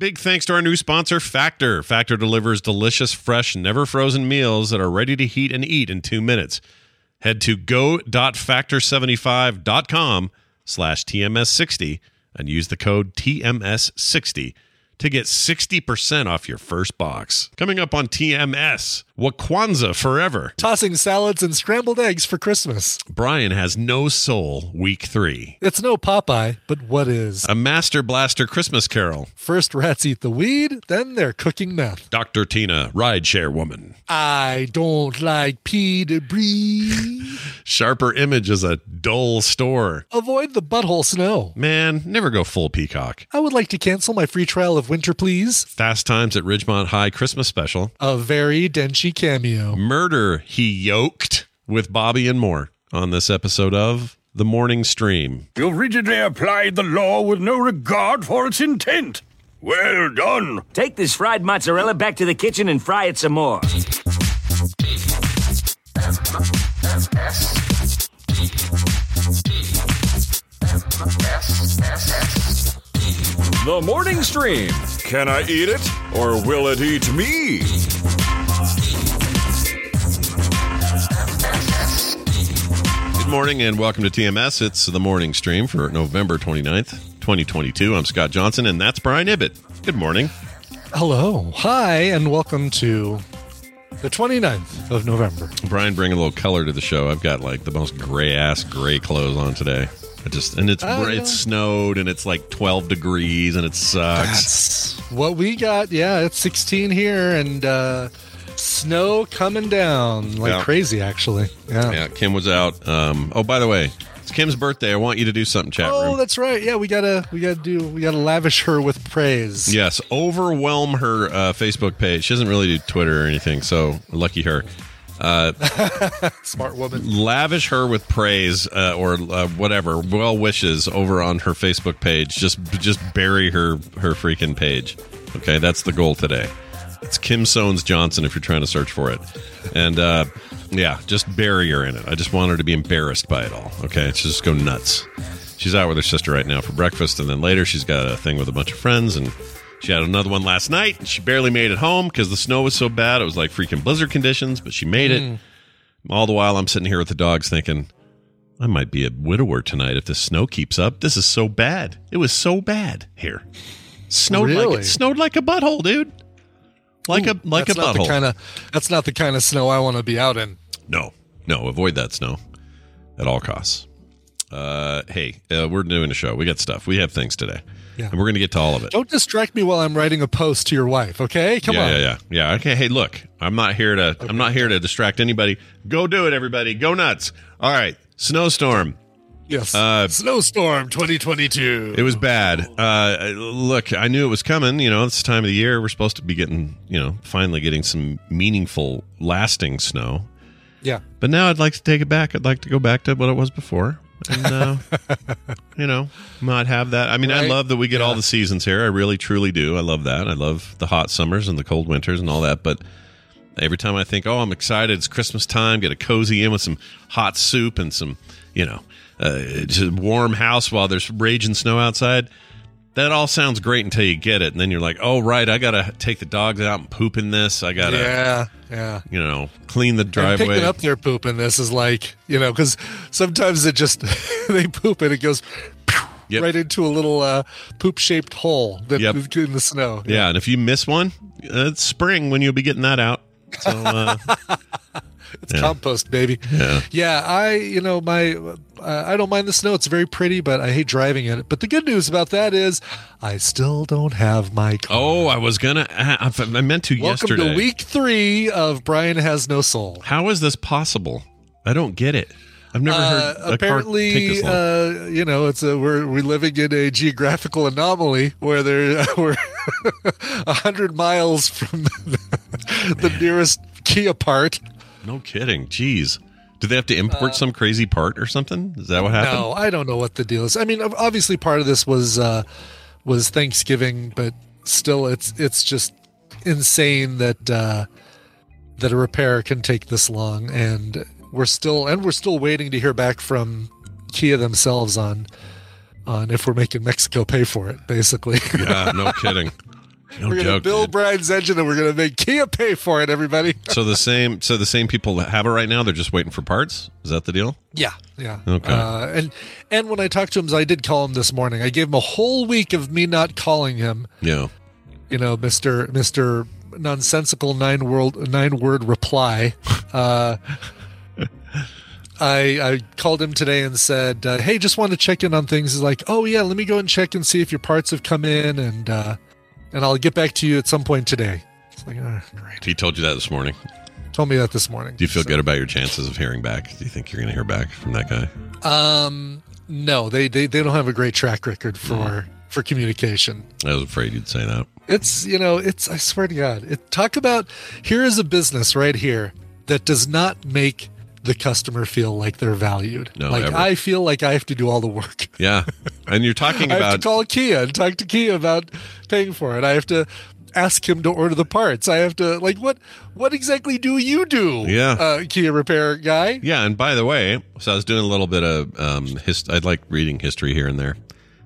Big thanks to our new sponsor, Factor. Factor delivers delicious, fresh, never frozen meals that are ready to heat and eat in two minutes. Head to go.factor75.com slash TMS60 and use the code TMS60 to get 60% off your first box. Coming up on TMS, Wakwanzaa Forever. Tossing salads and scrambled eggs for Christmas. Brian has no soul, week three. It's no Popeye, but what is? A Master Blaster Christmas Carol. First rats eat the weed, then they're cooking meth. Dr. Tina, Rideshare Woman. I don't like pee debris. Sharper Image is a dull store. Avoid the butthole snow. Man, never go full peacock. I would like to cancel my free trial of Winter Please. Fast Times at Ridgemont High Christmas Special. A very Denchy cameo. Murder He Yolked with Bobby and more on this episode of The Morning Stream. You've rigidly applied the law with no regard for its intent. Well done. Take this fried mozzarella back to the kitchen and fry it some more. The morning stream. Can I eat it or will it eat me? Morning and welcome to TMS. It's the morning stream for November 29th, 2022. I'm Scott Johnson and that's Brian Ibbott. Good morning. Hello. Hi, and welcome to the 29th of November. Brian, bring a little color to the show. I've got like the most gray ass gray clothes on today. I just and it's Oh, it's snowed and it's like 12 degrees and it sucks. That's what we got. Yeah, it's 16 here and uh, snow coming down like Yeah. crazy, actually. Yeah. Yeah, Kim was out. Um, oh, by the way, it's Kim's birthday. I want you to do something, chat Oh, room. that's right. Yeah, we gotta we gotta do we gotta lavish her with praise. Yes, overwhelm her uh, Facebook page. She doesn't really do Twitter or anything, so lucky her. Smart woman. Lavish her with praise uh, or uh, whatever, well wishes over on her Facebook page. Just just bury her her freaking page. Okay, that's the goal today. It's Kim Sones Johnson if you're trying to search for it, and uh, yeah, just bury her in it. I just want her to be embarrassed by it all. Okay, so just go nuts. She's out with her sister right now for breakfast, and then later she's got a thing with a bunch of friends, and she had another one last night. And she barely made it home because the snow was so bad. It was like freaking blizzard conditions, but she made it. All the while, I'm sitting here with the dogs thinking, I might be a widower tonight if the snow keeps up. This is so bad. It was so bad here. Snowed like it snowed like a butthole, dude. Like a like that's a butthole. the kind of that's not the kind of snow I want to be out in. No, no, avoid that snow at all costs. Uh, hey, uh, we're doing a show. We got stuff. We have things today, Yeah. and we're going to get to all of it. Don't distract me while I'm writing a post to your wife, okay? Come yeah, on. yeah, yeah, yeah. Okay, hey, look, I'm not here to. I'm not here to distract anybody. Go do it, everybody. Go nuts. All right, snowstorm. Yes. Uh, Snowstorm 2022. It was bad. Uh, look, I knew it was coming. You know, it's the time of the year. We're supposed to be getting, you know, finally getting some meaningful, lasting snow. yeah. But now I'd like to take it back. I'd like to go back to what it was before. And, uh, you know, not have that. I mean, I love that we get all the seasons here. I really, truly do. I love that. I love the hot summers and the cold winters and all that. But every time I think, oh, I'm excited, it's Christmas time, get a cozy in with some hot soup and some, you know, uh, just a warm house while there's raging snow outside. That all sounds great until you get it. And then you're like, oh, right, I got to take the dogs out and poop in this. I got to, Yeah. Yeah. you know, clean the And driveway. picking up their poop in this is like, you know, because sometimes it just, they poop and it goes Yep. right into a little uh, poop shaped hole that Yep. in the snow. Yeah, and if you miss one, uh, it's spring when you'll be getting that out. So uh, It's Yeah. compost, baby. Yeah. Yeah, I, you know, my, uh, I don't mind the snow. It's very pretty, but I hate driving in it. But the good news about that is I still don't have my car. oh, I was gonna. I, I meant to Welcome yesterday. to week three of Brian Has No Soul. How is this possible? I don't get it. I've never heard Uh, a car take apparently, uh, you know, it's a we're we're living in a geographical anomaly where there we're a hundred miles from the, the nearest Kia part. no kidding. Jeez. Do they have to import some crazy part or something? Is that what happened? uh, No, I don't know what the deal is. I mean, obviously, part of this was uh, was Thanksgiving, but still, it's it's just insane that uh, that a repair can take this long, and we're still and we're still waiting to hear back from Kia themselves on on if we're making Mexico pay for it. Basically, Yeah, no kidding. No we're gonna joke, build. Brian's engine and we're gonna make Kia pay for it. Everybody. So the same, so the same people that have it right now, they're just waiting for parts. Is that the deal? Yeah, yeah. Okay. Uh, and and when I talked to him, I did call him this morning. I gave him a whole week of me not calling him. Yeah. You know, Mister Mister nonsensical nine world nine word reply. Uh, I I called him today and said, uh, "Hey, just want to check in on things." He's like, "Oh yeah, let me go and check and see if your parts have come in, and uh, and I'll get back to you at some point today." It's like, oh, great. He told you that this morning. Told me that this morning. Do you feel So- good about your chances of hearing back? Do you think you're going to hear back from that guy? Um, no, they, they they don't have a great track record for for communication. I was afraid you'd say that. It's you know, it's I swear to God, it talk about here is a business right here that does not make the customer feel like they're valued. No, like ever. I feel like I have to do all the work. Yeah. And you're talking I have about to call Kia and talk to Kia about paying for it. I have to ask him to order the parts. I have to like what what exactly do you do? Yeah. uh, Kia repair guy. Yeah, and by the way, so I was doing a little bit of um, hist- I like reading history here and there,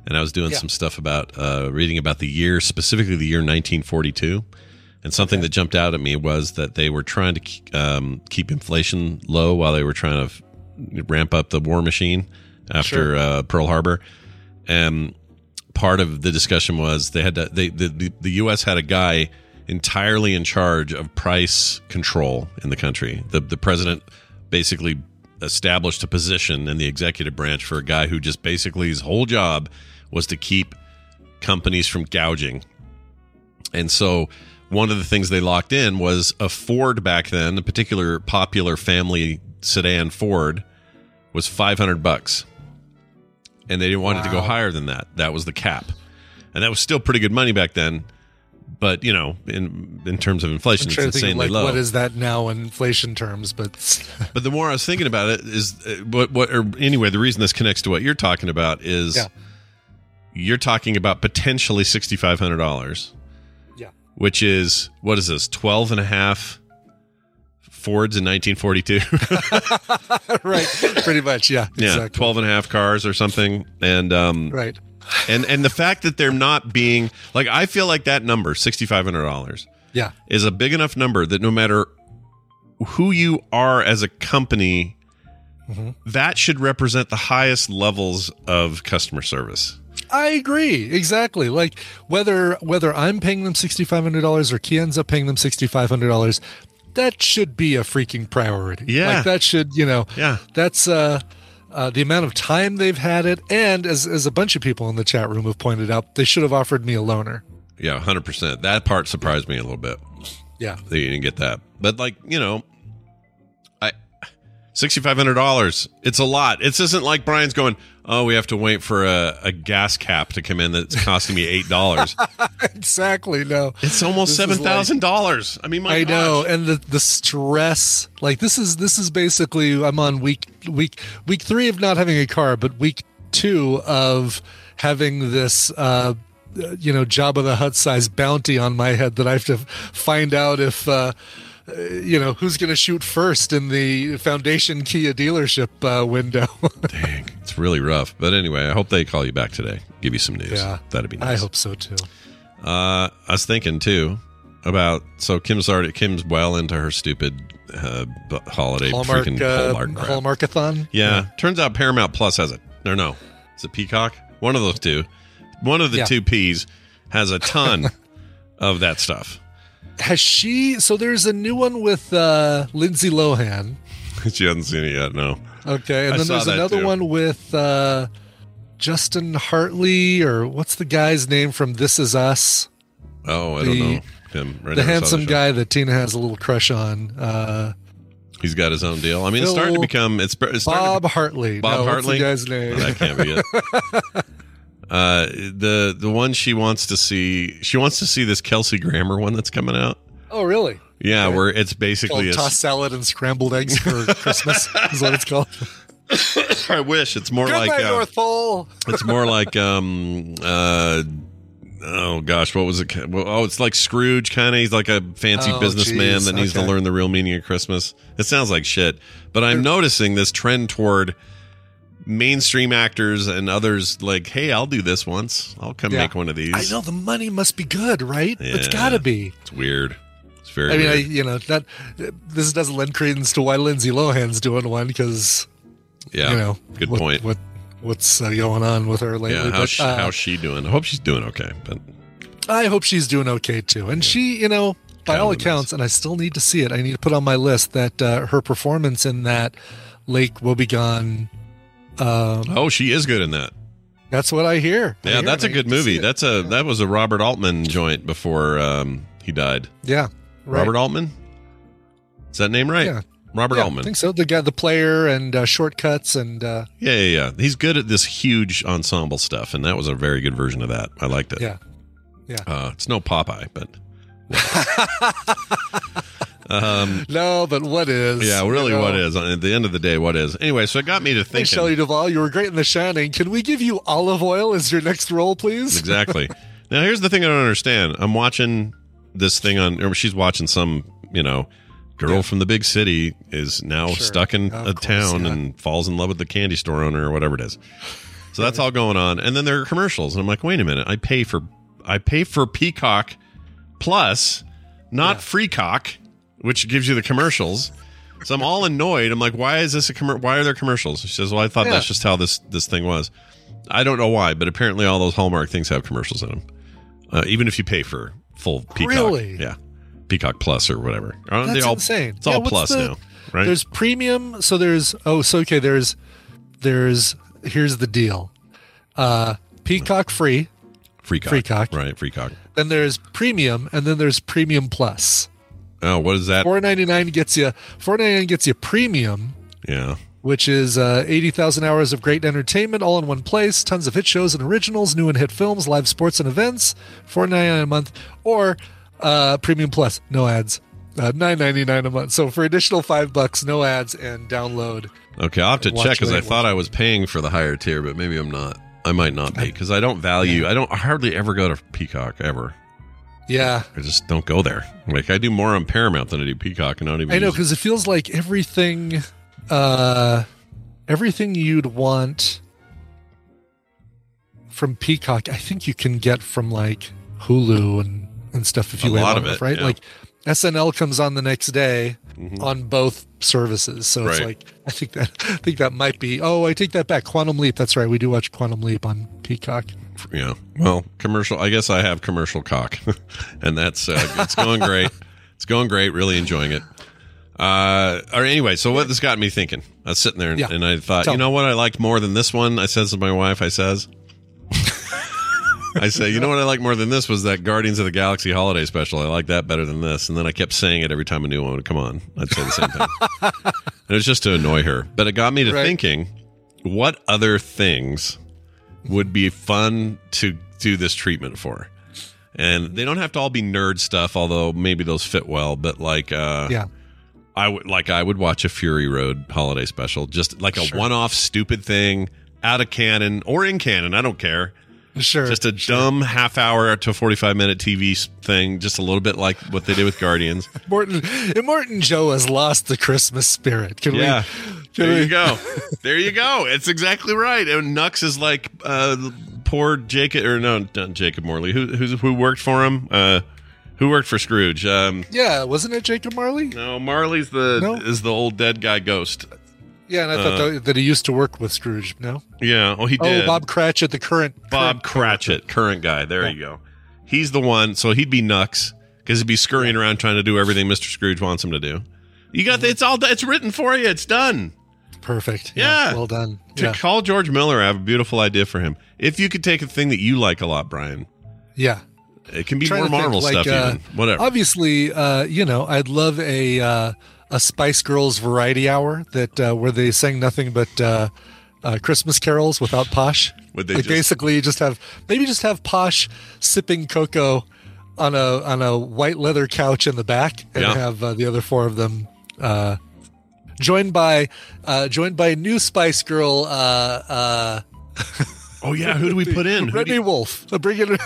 and I was doing Yeah. some stuff about uh, reading about the year, specifically the year 1942. And something that jumped out at me was that they were trying to um, keep inflation low while they were trying to ramp up the war machine after Sure. uh, Pearl Harbor. And part of the discussion was they had to, they the, the the U.S. had a guy entirely in charge of price control in the country. The the president basically established a position in the executive branch for a guy who just basically his whole job was to keep companies from gouging. And so one of the things they locked in was a Ford back then, a particular popular family sedan Ford was 500 bucks. And they didn't want it to go higher than that. That was the cap. And that was still pretty good money back then. But, you know, in in terms of inflation, it's trying think of insanely like low. what is that now in inflation terms, but But the more I was thinking about it, is uh, what what or anyway, the reason this connects to what you're talking about is Yeah. you're talking about potentially sixty five hundred dollars. Which is what is this twelve and a half Fords in nineteen forty two. right. Pretty much, yeah. yeah, exactly. 12 and a half cars or something, and um Right. and and the fact that they're not being like I feel like that number sixty five hundred dollars Yeah. is a big enough number that no matter who you are as a company, that should represent the highest levels of customer service. I agree. Exactly. Like whether whether I'm paying them sixty five hundred dollars or Kia ends up paying them sixty five hundred dollars, that should be a freaking priority. Yeah. Like that should, you know, Yeah. that's uh uh, the amount of time they've had it, and as, as a bunch of people in the chat room have pointed out, they should have offered me a loaner. Yeah, hundred percent. That part surprised me a little bit. Yeah, That you didn't get that, but like you know, I sixty five hundred dollars. It's a lot. It isn't like Brian's going. Oh, we have to wait for a, a gas cap to come in that's costing me eight dollars. exactly. No, it's almost This is seven like- thousand dollars. I mean, my I know, and the the stress. Like this is this is basically I'm on week week week three of not having a car, but week two of having this. uh you know, Jabba the Hutt size bounty on my head that I have to find out if, uh, uh, you know, who's going to shoot first in the Foundation Kia dealership uh, window. Dang, it's really rough. But anyway, I hope they call you back today. Give you some news. Yeah. that'd be nice. I hope so too. Uh, I was thinking too about so Kim's already Kim's well into her stupid uh, holiday Hallmark, freaking uh, Hallmark crap. Hallmarkathon. Yeah. turns out Paramount Plus has it. No, no, it's a Peacock. One of those two. One of the Yeah. two P's has a ton of that stuff. Has she? So there's a new one with uh, Lindsay Lohan. she hasn't seen it yet. No. Okay, and I then there's another too. one with uh, Justin Hartley, or what's the guy's name from This Is Us? Oh, I The- don't know him. I the handsome guy that Tina has a little crush on. Uh, He's got his own deal. I mean, it's starting to become. It's, it's Bob to, Hartley. Bob no, Hartley? Guy's name? that can't be it. Uh, the the one she wants to see, she wants to see this Kelsey Grammer one that's coming out. oh, really? Yeah, Okay. where it's Called basically a, tossed salad and scrambled eggs for Christmas is what it's called. I wish it's more Good like night, uh, North Pole. it's more like um uh oh gosh what was it well, oh it's like Scrooge kind of he's like a fancy Oh, businessman geez, that needs to learn the real meaning of Christmas. It sounds like shit, but I'm noticing this trend toward mainstream actors and others like, hey, I'll do this once. I'll come Yeah. make one of these. I know the money must be good, right? It's got to be. It's weird. It's very I mean, I, you know, that this doesn't lend credence to why Lindsay Lohan's doing one because yeah. you know, good what, point. What what's uh, going on with her lately? yeah, how's but, she, uh, how's she doing? I hope she's doing okay. But I hope she's doing okay too. And she, you know, by all accounts, and I still need to see it. I need to put on my list that uh, her performance in that Lake Wobegon. Um, oh, she is good in that. that's what I hear. I Yeah, hear that's a I good need to see movie. That's a that was a Robert Altman joint before um, he died. yeah, right. Robert Altman. Is that name right? Yeah. Robert Yeah, I Altman. think so. The guy, the player, and uh, shortcuts, and uh, Yeah, yeah, yeah. He's good at this huge ensemble stuff, and that was a very good version of that. I liked it. yeah, yeah. Uh, it's no Popeye, but um, No, but what is? yeah, really, you know? what is? At the end of the day, what is? Anyway, so it got me to Hey, thinking. Shelley Duvall, you were great in The Shining. Can we give you olive oil as your next role, please? exactly. Now, here's the thing I don't understand. I'm watching this thing on, or she's watching some, you know, girl Yeah. from the big city is now Sure. stuck in Of a course, town yeah. and falls in love with the candy store owner or whatever it is. So that's all going on, and then there are commercials, and I'm like, wait a minute, I pay for, I pay for Peacock Plus, not Yeah. Free Cock, which gives you the commercials. So I'm all annoyed. I'm like, why is this a commer- Why are there commercials? She says, well, I thought Yeah. that's just how this this thing was. I don't know why, but apparently all those Hallmark things have commercials in them. Uh, even if you pay for full Peacock, Really? yeah, Peacock Plus or whatever. Aren't That's they all, insane. It's all Yeah, what's Plus the- now, right? There's premium. So there's oh, so okay. There's there's here's the deal. Uh, Peacock free. free cock, free cock. right? Free cock. Then there's premium, and then there's premium plus. Oh, what is that? Four ninety nine gets you. Four ninety nine gets you premium, Yeah, which is uh, 80,000 hours of great entertainment all in one place, tons of hit shows and originals, new and hit films, live sports and events, four ninety nine a month, or uh, Premium Plus, no ads, uh, nine ninety nine a month. So for additional five bucks, no ads and download. Okay, I'll have to check because I thought I was paying for the higher tier, but maybe I'm not. I might not be because I don't value. I don't I hardly ever go to Peacock ever. Yeah, I just don't go there. Like I do more on Paramount than I do Peacock, and I don't even. I know because it feels like everything, uh, everything you'd want from Peacock, I think you can get from like Hulu and and stuff if you wait lot of it, right? yeah. Like SNL comes on the next day Mhm. on both services, so it's like I think that I think that might be. Oh, I take that back. Quantum Leap. That's right. We do watch Quantum Leap on Peacock. Yeah. Well, commercial. I guess I have commercial cock, and that's uh, it's going great. It's going great. Really enjoying it. Uh, or anyway, so what this got me thinking. I was sitting there and, Yeah. and I thought, Tell you know what I liked more than this one. I says to my wife, I says, I say, you know what I like more than this was that Guardians of the Galaxy holiday special. I like that better than this. And then I kept saying it every time a new one would come on. I'd say the same thing. and it was just to annoy her. But it got me to Right. thinking, what other things would be fun to do this treatment for? And they don't have to all be nerd stuff, although maybe those fit well. But like, uh, Yeah. I would like I would watch a Fury Road holiday special, just like a Sure. one-off stupid thing out of canon or in canon. I don't care. Sure. Just a dumb half hour to 45 minute TV thing, just a little bit like what they did with Guardians. Morton Morton Joe has lost the Christmas spirit. Can Yeah. we? Can There we, you go. There you go. It's exactly right. And Nux is like uh, poor Jacob, or no, not Jacob Morley. Who who's, who worked for him? Uh, who worked for Scrooge? Um, Yeah, wasn't it Jacob Marley? no, Marley's the No? is the old dead guy ghost. Yeah, and I thought Uh, that, he used to work with Scrooge. No. Yeah. Oh, he did. Oh, Bob Cratchit, the current Bob current Cratchit, current guy. There you go. He's the one. So he'd be Nux because he'd be scurrying around trying to do everything Mr. Scrooge wants him to do. You got it's all it's written for you. It's done. Perfect. Yeah. well done. To Yeah, call George Miller, I have a beautiful idea for him. If you could take a thing that you like a lot, Brian, yeah. it can be more to think, Marvel like, stuff, uh, even whatever. Obviously, uh, you know, I'd love a uh, a Spice Girls variety hour that uh, where they sang nothing but uh, uh, Christmas carols without Posh. Would they like just- basically just have maybe just have Posh sipping cocoa on a on a white leather couch in the back, and Yeah. have uh, the other four of them. Uh, Joined by, uh, joined by a new Spice Girl, uh, uh, oh yeah, who do we put in? Brittany you- Wolf. Bring it.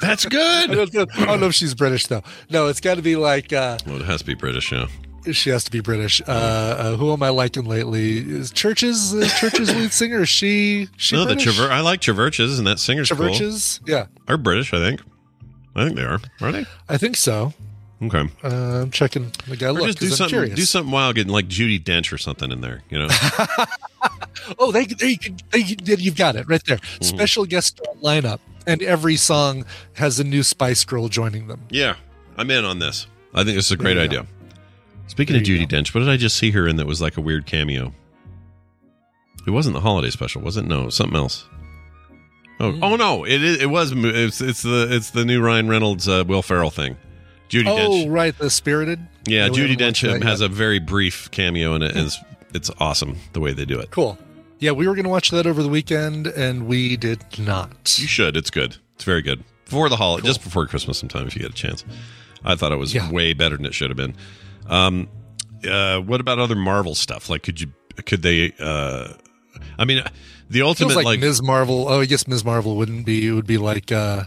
That's I good. don't, know, I don't know if she's British though. No, it's got to be like uh, Well, it has to be British, yeah. She has to be British. Uh, uh, who am I liking lately? Is CHVRCHES uh, CHVRCHES lead singer? Is she she No, the British? Traver- I like Traverches, and that singer's cool. Yeah, Are British, I think. I think they are. Are they? I think so. Okay. Uh, I'm checking. I gotta Or look just do I'm something. curious. Do something wild, getting like Judi Dench or something in there. You know. Oh, they, they, they, you've got it right there. Mm-hmm. Special guest lineup, and every song has a new Spice Girl joining them. yeah, I'm in on this. I think this is a great idea. Speaking of Judi Dench, what did I just see her in that was like a weird cameo? It wasn't the holiday special, was it? No, something else. Oh, Hmm. oh no! It it was it's it's the it's the new Ryan Reynolds uh, Will Ferrell thing. Judi Dench. Oh, Dench, right, the Spirited. yeah, we Judy Dench that has a very brief cameo in it. and It's it's awesome the way they do it. Cool. Yeah, we were going to watch that over the weekend, and we did not. You should. It's good. It's very good. Before the holiday, just before Christmas, sometime if you get a chance. I thought it was Yeah. way better than it should have been. Um, uh, what about other Marvel stuff? Like, could you? Could they? Uh, I mean, the ultimate like, like. Ms. Marvel. Oh, I guess Ms. Marvel wouldn't be. It would be like uh,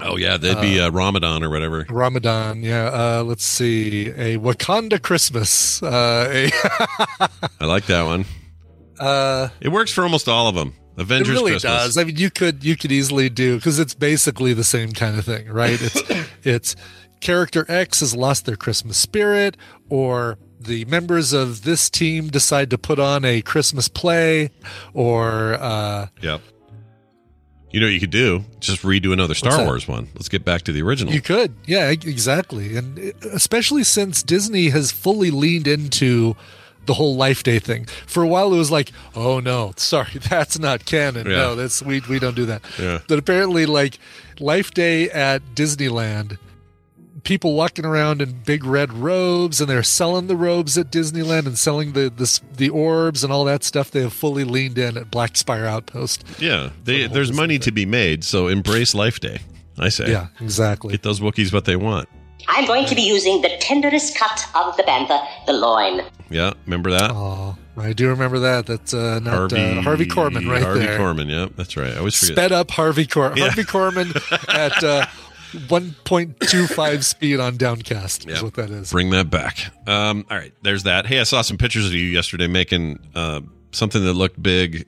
oh yeah, they'd be uh, Ramadan or whatever. Ramadan. Yeah. Uh, let's see. A Wakanda Christmas. Uh, a, I like that one. uh, It works for almost all of them. it Avengers really Christmas. does. I mean, you could you could easily do because it's basically the same kind of thing, right? It's it's character X has lost their Christmas spirit, or the members of this team decide to put on a Christmas play, or uh, Yep. You know what you could do? Just redo another Star? Wars one. Let's get back to the original. You could, yeah, exactly, and especially since Disney has fully leaned into the whole Life Day thing. For a while, it was like, "Oh no, sorry, that's not canon. Yeah. No, that's we we don't do that." Yeah. But apparently, like Life Day at Disneyland, people walking around in big red robes, and they're selling the robes at Disneyland and selling the the, the orbs and all that stuff. They have fully leaned in at Black Spire Outpost. yeah, they, the there's money thing. to be made, so embrace Life Day. I say, Yeah, exactly. get those Wookiees what they want. I'm going to be using the tenderest cut of the panther, the loin. Yeah, remember that? Oh, I do remember that. That's uh, not Harvey, uh, Harvey Korman right there. Harvey there. Korman, yeah, that's right. I always forget. Sped up Harvey Cor- Yeah. Harvey Korman at uh, 1.25 speed on Downcast is what that is. Bring that back. Um, all right, there's that. Hey, I saw some pictures of you yesterday making uh, something that looked big,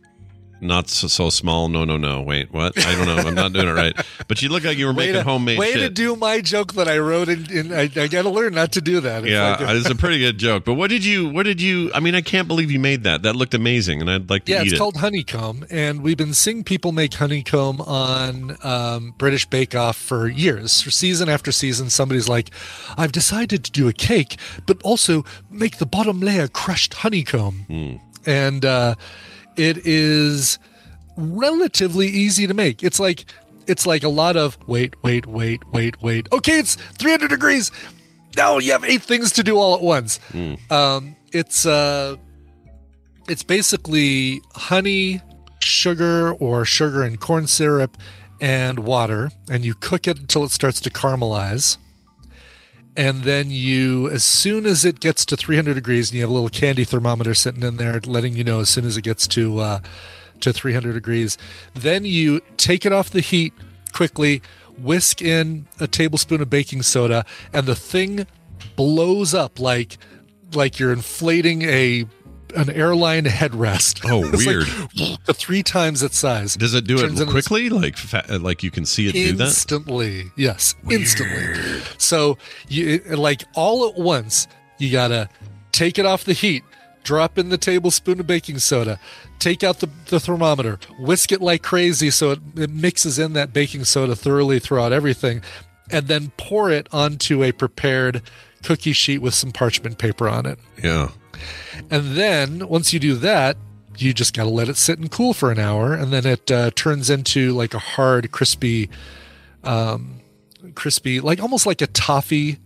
not so, so small. No, no, no. Wait, what? I don't know. I'm not doing it right. But you look like you were Way, making to, homemade way to do my joke that I wrote in. in I, I got to learn not to do that. Yeah, it's a pretty good joke. But what did you? What did you? I mean, I can't believe you made that. That looked amazing, and I'd like to yeah, it's it. called honeycomb, and we've been seeing people make honeycomb on um, British Bake Off for years, for season after season. Somebody's like, "I've decided to do a cake, but also make the bottom layer crushed honeycomb," Hmm. and uh, it is relatively easy to make. It's like it's like a lot of wait, wait, wait, wait, wait. Okay, it's 300 degrees. Now you have eight things to do all at once. Um, it's uh, it's basically honey, sugar, or sugar and corn syrup, and water, and you cook it until it starts to caramelize. And then you, as soon as it gets to 300 degrees, and you have a little candy thermometer sitting in there, letting you know as soon as it gets to uh, to 300 degrees, then you take it off the heat quickly, whisk in a tablespoon of baking soda, and the thing blows up like like you're inflating a an airline headrest. Oh, It's like weird. three times its size. Does it do Turns it quickly? Like, fa- like you can see it do that? instantly yes instantly so you like all at once you gotta take it off the heat drop in the tablespoon of baking soda take out the, the thermometer whisk it like crazy so it, it mixes in that baking soda thoroughly throughout everything and then pour it onto a prepared cookie sheet with some parchment paper on it Yeah. and then once you do that, you just got to let it sit and cool for an hour, and then it uh, turns into like a hard, crispy, um, crispy, like almost like a toffee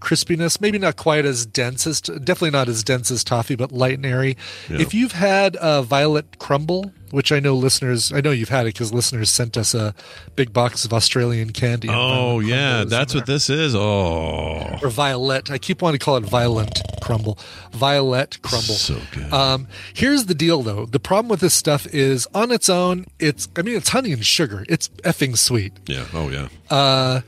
crispiness. Maybe not quite as dense as, definitely not as dense as toffee, but light and airy. If you've had uh, violet crumble, which I know listeners, I know you've had it because listeners sent us a big box of Australian candy. Oh yeah, that's what this is. Oh, or violet. I keep wanting to call it violent crumble. Violet crumble. So good. Um, here's the deal, though. The problem with this stuff is, on its own, it's. I mean, it's honey and sugar. It's effing sweet. yeah. Oh yeah. Uh,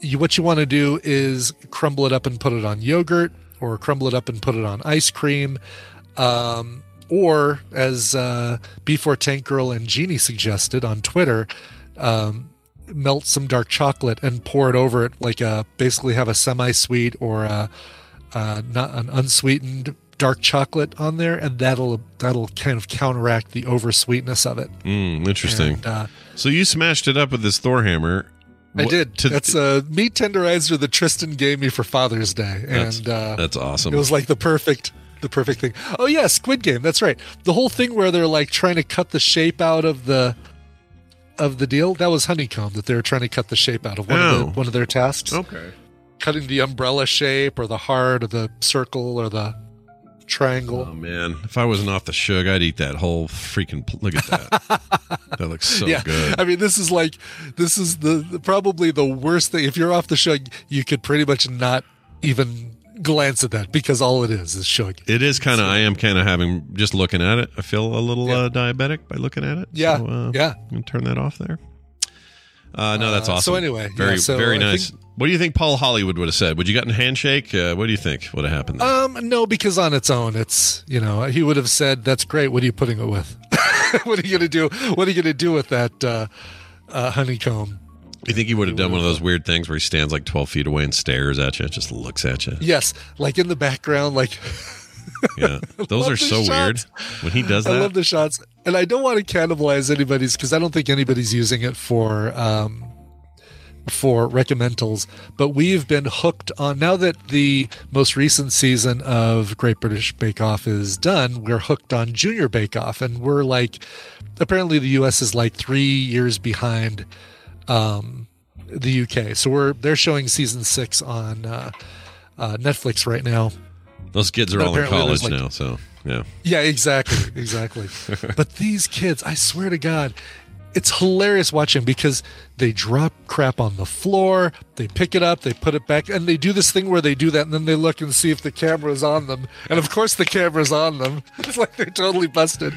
you, what you want to do is crumble it up and put it on yogurt or crumble it up and put it on ice cream. Um, or as uh, B4 Tank Girl and Jeannie suggested on Twitter, um, melt some dark chocolate and pour it over it, like a basically have a semi-sweet or a, uh, not an unsweetened dark chocolate on there, and that'll that'll kind of counteract the oversweetness of it. Mm, interesting. And, uh, so you smashed it up with this Thor hammer. I did. to- that's a meat tenderizer that Tristan gave me for Father's Day, That's- and uh, that's awesome. It was like the perfect, the perfect thing. Oh yeah, Squid Game. That's right. The whole thing where they're like trying to cut the shape out of the of the deal. That was honeycomb that they were trying to cut the shape out of one of Oh. the one of their tasks. okay. Cutting the umbrella shape or the heart or the circle or the triangle. Oh man, if I wasn't off the shug, I'd eat that whole freaking. Pl- look at that. that looks so yeah, good. I mean, this is like this is the, the probably the worst thing. If you're off the shug, you could pretty much not even glance at that because all it is is shug. It is kind of. I am kind of having just looking at it. I feel a little Yeah. uh, diabetic by looking at it. Yeah, So, uh, yeah. I'm gonna turn that off there. Uh, no, that's Uh, awesome. so anyway, yeah, very so very nice. think- what do you think Paul Hollywood would have said? Would you gotten a handshake? Uh, what do you think would have happened? There? Um, no, because on its own, it's you know he would have said, "That's great. What are you putting it with? what are you gonna do? What are you gonna do with that uh, uh, honeycomb?" You think he would have done one of those weird things where he stands like 12 feet away and stares at you, just looks at you? Yes, like in the background, like Yeah, those are so weird when he does that, I love the shots, and I don't want to cannibalize anybody's because I don't think anybody's using it for um, for recommendals. But we've been hooked on now that the most recent season of Great British Bake Off is done. We're hooked on Junior Bake Off, and we're like, apparently the U.S. is like three years behind um, the UK. So we're they're showing season six on uh, uh, Netflix right now. Those kids are But all in college like- now, so yeah. Yeah, exactly, exactly. but these kids, I swear to God, it's hilarious watching because they drop crap on the floor, they pick it up, they put it back, and they do this thing where they do that, and then they look and see if the camera's on them, and of course the camera's on them. It's like they're totally busted.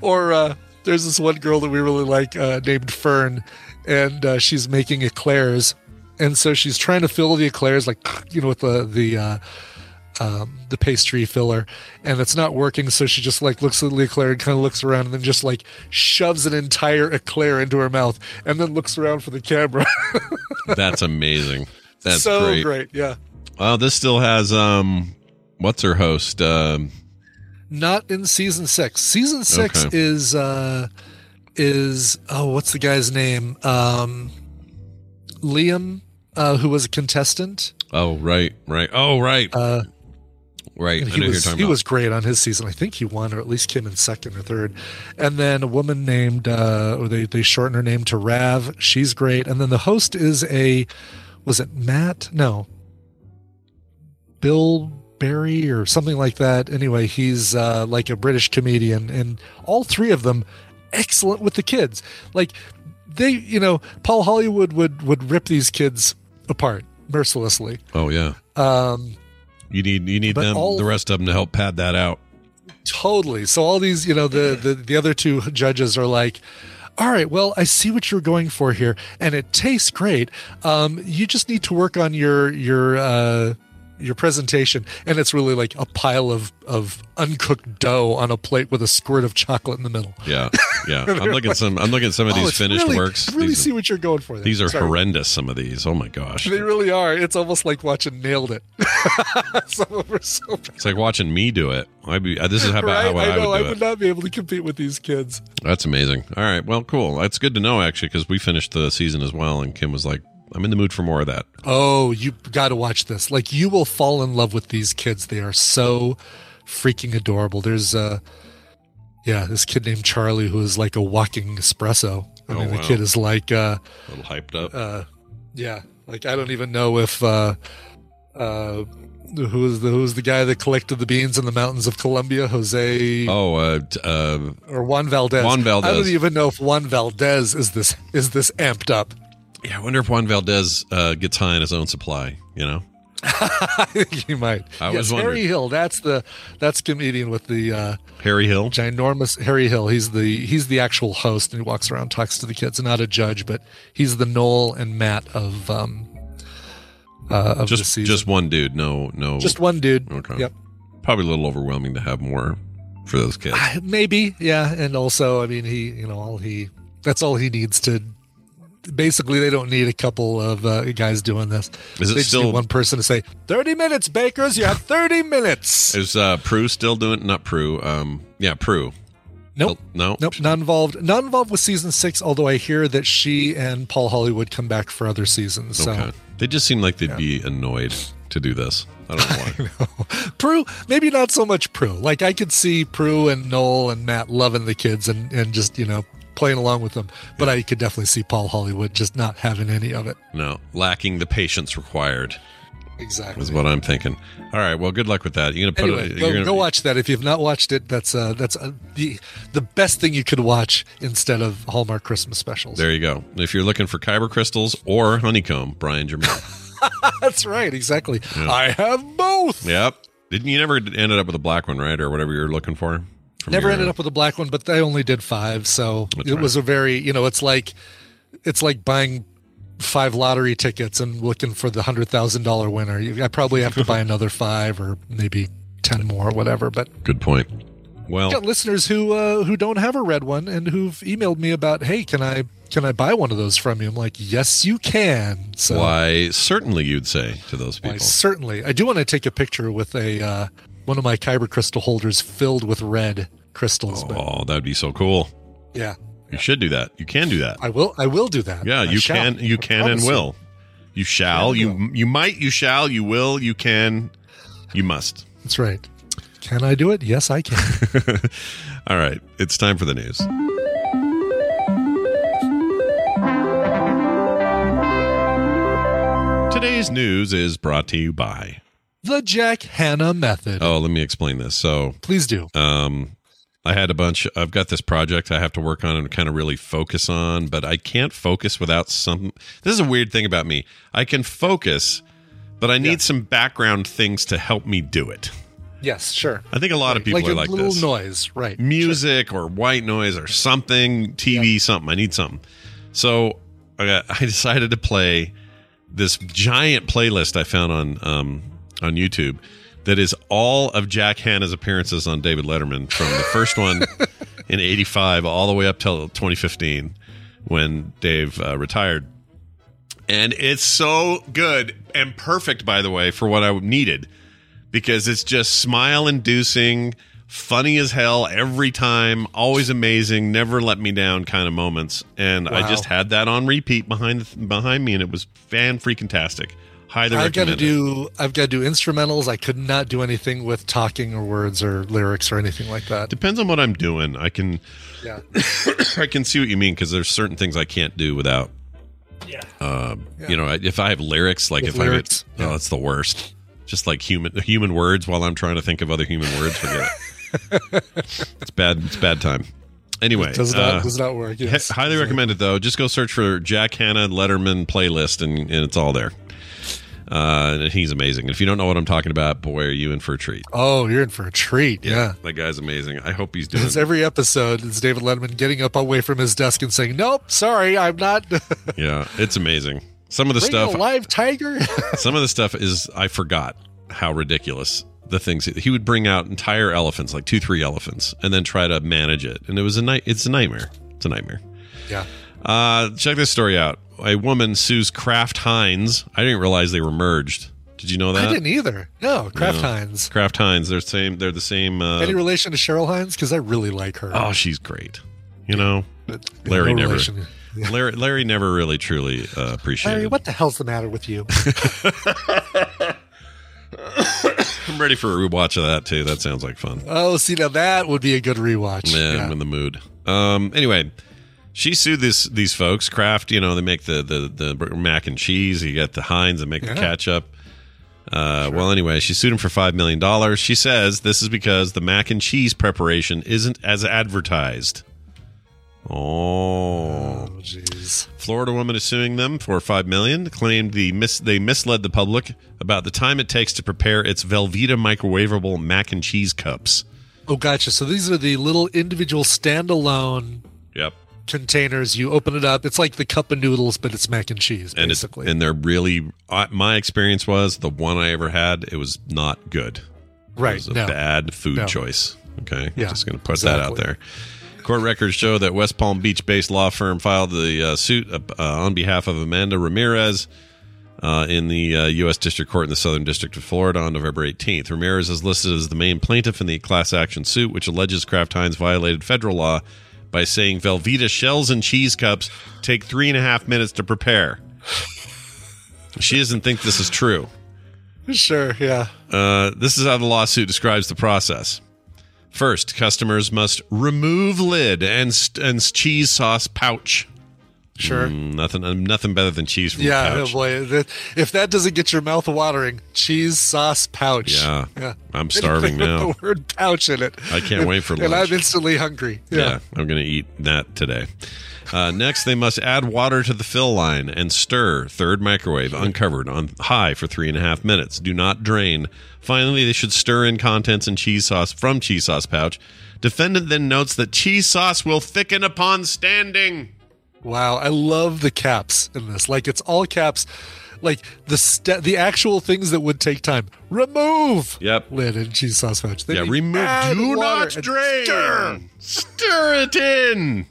Or uh, there's this one girl that we really like uh, named Fern, and uh, she's making eclairs, and so she's trying to fill the eclairs like you know with the the. Uh, um, the pastry filler, and it's not working. So she just like looks at the eclair and kind of looks around, and then just like shoves an entire eclair into her mouth, and then looks around for the camera. That's amazing. That's so great. great. yeah. Well, this still has um, what's her host? Um, Not in season six. Season six Okay. is uh is oh what's the guy's name? Um, Liam, uh, who was a contestant. oh, right, right. Oh, right, Uh, right. I And know he was he about. was great on his season. I think he won, or at least came in second or third. And then a woman named, uh, or they they shorten her name to Rav. She's great. And then the host is a, was it Matt? No, Bill Barry or something like that. Anyway, he's uh, like a British comedian, and all three of them excellent with the kids. Like they, you know, Paul Hollywood would would rip these kids apart mercilessly. oh, yeah. Um, You need you need them, all- the rest of them, to help pad that out. Totally. So all these, you know, the, the the other two judges are like, all right, well, I see what you're going for here, and it tastes great. Um, you just need to work on your your uh, your presentation, and it's really like a pile of of uncooked dough on a plate with a squirt of chocolate in the middle. Yeah, yeah. I'm looking at some. I'm looking at some of Oh, these finished really, works. Really these, see what you're going for. There. these are Sorry. horrendous. Some of these. Oh my gosh. They really are. It's almost like watching Nailed It. Some of them are so. It's like watching me do it. I'd be. uh, This is how Right? how I I, know. would I would not be able to compete with these kids. That's amazing. All right. Well, cool. That's good to know actually, because we finished the season as well, and Kim was like, "I'm in the mood for more of that." Oh, you got to watch this. Like you will fall in love with these kids. They are so freaking adorable. There's uh yeah, this kid named Charlie who is like a walking espresso. I Oh, mean, the wow. kid is like uh A little hyped up. uh yeah, like I don't even know if uh uh who the who's the guy that collected the beans in the mountains of Colombia? Jose oh, uh, uh, or Juan Valdez. Juan Valdez. I don't even know if Juan Valdez is this is this amped up. Yeah. I wonder if Juan Valdez uh, gets high on his own supply. You know. I think he might. I yes, was wondering. Harry Hill. That's the that's comedian with the uh, Harry Hill. ginormous Harry Hill. He's the he's the actual host, and he walks around, talks to the kids, not a judge, but he's the Noel and Matt of um, uh, of the Just season. just one dude. No, no. just one dude. Okay. Yep. probably a little overwhelming to have more for those kids. Maybe, yeah. And also, I mean, he, you know, all he, that's all he needs to. Basically, they don't need a couple of uh, guys doing this. Is it they just still- need one person to say, 30 minutes, Bakers. You have 30 minutes. Is uh, Prue still doing? Not Prue. Um, yeah, Prue. Nope. No. Nope, not involved. Not involved with season six. Although I hear that she and Paul Hollywood come back for other seasons. So Okay. They just seem like they'd be annoyed to do this. I don't know why. Prue, maybe not so much Prue. Like I could see Prue and Noel and Matt loving the kids and and just you know playing along with them. But I could definitely see Paul Hollywood just not having any of it. no, lacking the patience required Exactly. is what I'm thinking. All right. Well, good luck with that. You're gonna put Anyway, it. go, gonna, go watch that if you've not watched it. That's uh, that's uh, the the best thing you could watch instead of Hallmark Christmas specials. There you go. If you're looking for kyber crystals or honeycomb, Brian Jermaine. That's right, exactly. I have both. yep. Didn't you never ended up with a black one, right, or whatever you're looking for? Never your- ended up with a black one, but I only did five, so That's it right. was a very you know it's like it's like buying five lottery tickets and looking for the hundred thousand dollar winner. I probably have to buy another five or maybe ten more, whatever. But Good point. Well, got listeners who uh, who don't have a red one and who've emailed me about, hey, can I can I buy one of those from you? I'm like, yes, you can. So why? Certainly, you'd say to those why, people. certainly, I do want to take a picture with a uh, one of my kyber crystal holders filled with red crystals. But Oh, that'd be so cool. yeah, You should do that. You can do that. I will. I will do that. Yeah, I you shall. can. You I can and you. will. You shall. You you might. You shall. You will. You can. You must. That's right. Can I do it? Yes, I can. All right. It's time for the news. Today's news is brought to you by. The Jack Hanna method. Oh, let me explain this. So, Please do. um, I had a bunch. I've got this project I have to work on and kind of really focus on, but I can't focus without some. This is a weird thing about me. I can focus, but I need some background things to help me do it. Yes, sure. I think a lot of people like are a like little this. noise, right? music or white noise or something, TV, something. I need something. So I, got, I decided to play this giant playlist I found on um, on YouTube that is all of Jack Hanna's appearances on David Letterman from the first one in '85 all the way up till 2015 when Dave uh, retired. And it's so good and perfect, by the way, for what I needed because it's just smile inducing, funny as hell every time, always amazing, never let me down kind of moments. And I just had that on repeat behind behind me, and it was fan freaking tastic. Highly I've got to it. do. I've got to do instrumentals. I could not do anything with talking or words or lyrics or anything like that. Depends on what I'm doing. I can Yeah. I can see what you mean because there's certain things I can't do without. Yeah. Uh, You know, if I have lyrics, like With if lyrics, I get, oh, that's the worst. Just like human human words while I'm trying to think of other human words. Forget it. it's bad. It's bad time. Anyway, Does not uh, does not work. hi- Yes. highly recommend it though. Just go search for Jack Hanna Letterman playlist, and, and it's all there. Uh, and he's amazing. And if you don't know what I'm talking about, boy, are you in for a treat. Oh, you're in for a treat. Yeah. That guy's amazing. I hope he's doing. It's every episode. It's David Letterman getting up away from his desk and saying, "Nope, sorry, I'm not." yeah, it's amazing. Some of the Bring stuff live tiger. Some of the stuff is I forgot how ridiculous the things he would bring out entire elephants, like two, three elephants, and then try to manage it. And it was a night. It's a nightmare. It's a nightmare. yeah. Uh, check this story out. A woman sues Kraft Heinz. I didn't realize they were merged. Did you know that? I didn't either. No, Kraft No. Heinz. Kraft Heinz. They're same. They're the same. Uh, Any relation to Cheryl Hines? Because I really like her. oh, she's great. You know, But, Larry no never. relation. Larry, Larry never really truly uh, appreciated. Larry, what the hell's the matter with you? I'm ready for a rewatch of that too. That sounds like fun. oh, see, now that would be a good rewatch. Yeah, Yeah. I'm in the mood. Um. Anyway, she sued this these folks. Kraft, you know, they make the the the mac and cheese. You got the Heinz that make the Yeah. ketchup. Uh, Well, anyway, she sued him for five million dollars. She says this is because the mac and cheese preparation isn't as advertised. Oh, Oh, jeez. Florida woman is suing them for five million. Claimed the mis- they misled the public about the time it takes to prepare its Velveeta microwavable mac and cheese cups. Oh, gotcha. So these are the little individual standalone Yep. Containers. You open it up. It's like the cup of noodles, but it's mac and cheese, and basically. and they're really. Uh, my experience was the one I ever had. It was not good. Right. It was a No. bad food No. choice. Okay, Yeah, just going to put that out there. Court records show that West Palm Beach-based law firm filed the uh, suit uh, on behalf of Amanda Ramirez uh, in the uh, U.S. District Court in the Southern District of Florida on November 18th. Ramirez is listed as the main plaintiff in the class action suit, which alleges Kraft Heinz violated federal law by saying Velveeta shells and cheese cups take three and a half minutes to prepare. She doesn't think this is true. Sure. Yeah. Uh, this is how the lawsuit describes the process. First, customers must remove lid and and cheese sauce pouch. Sure. Mm, nothing, uh, nothing better than cheese from Yeah, oh boy. If that doesn't get your mouth watering, cheese sauce pouch. Yeah. yeah. I'm starving now. The word pouch in it. I can't wait for lunch. And. I'm instantly hungry. Yeah, Yeah. I'm going to eat that today. Uh, next, they must add water to the fill line and stir. Third, microwave uncovered on high for three and a half minutes. Do not drain. Finally, they should stir in contents and cheese sauce from cheese sauce pouch. Defendant then notes that cheese sauce will thicken upon standing. Wow, I love the caps in this. Like it's all caps. Like the st- the actual things that would take time. Remove. Yep. Lid and cheese sauce pouch. Then Yeah, remove. Do not drain. stir. Stir it in.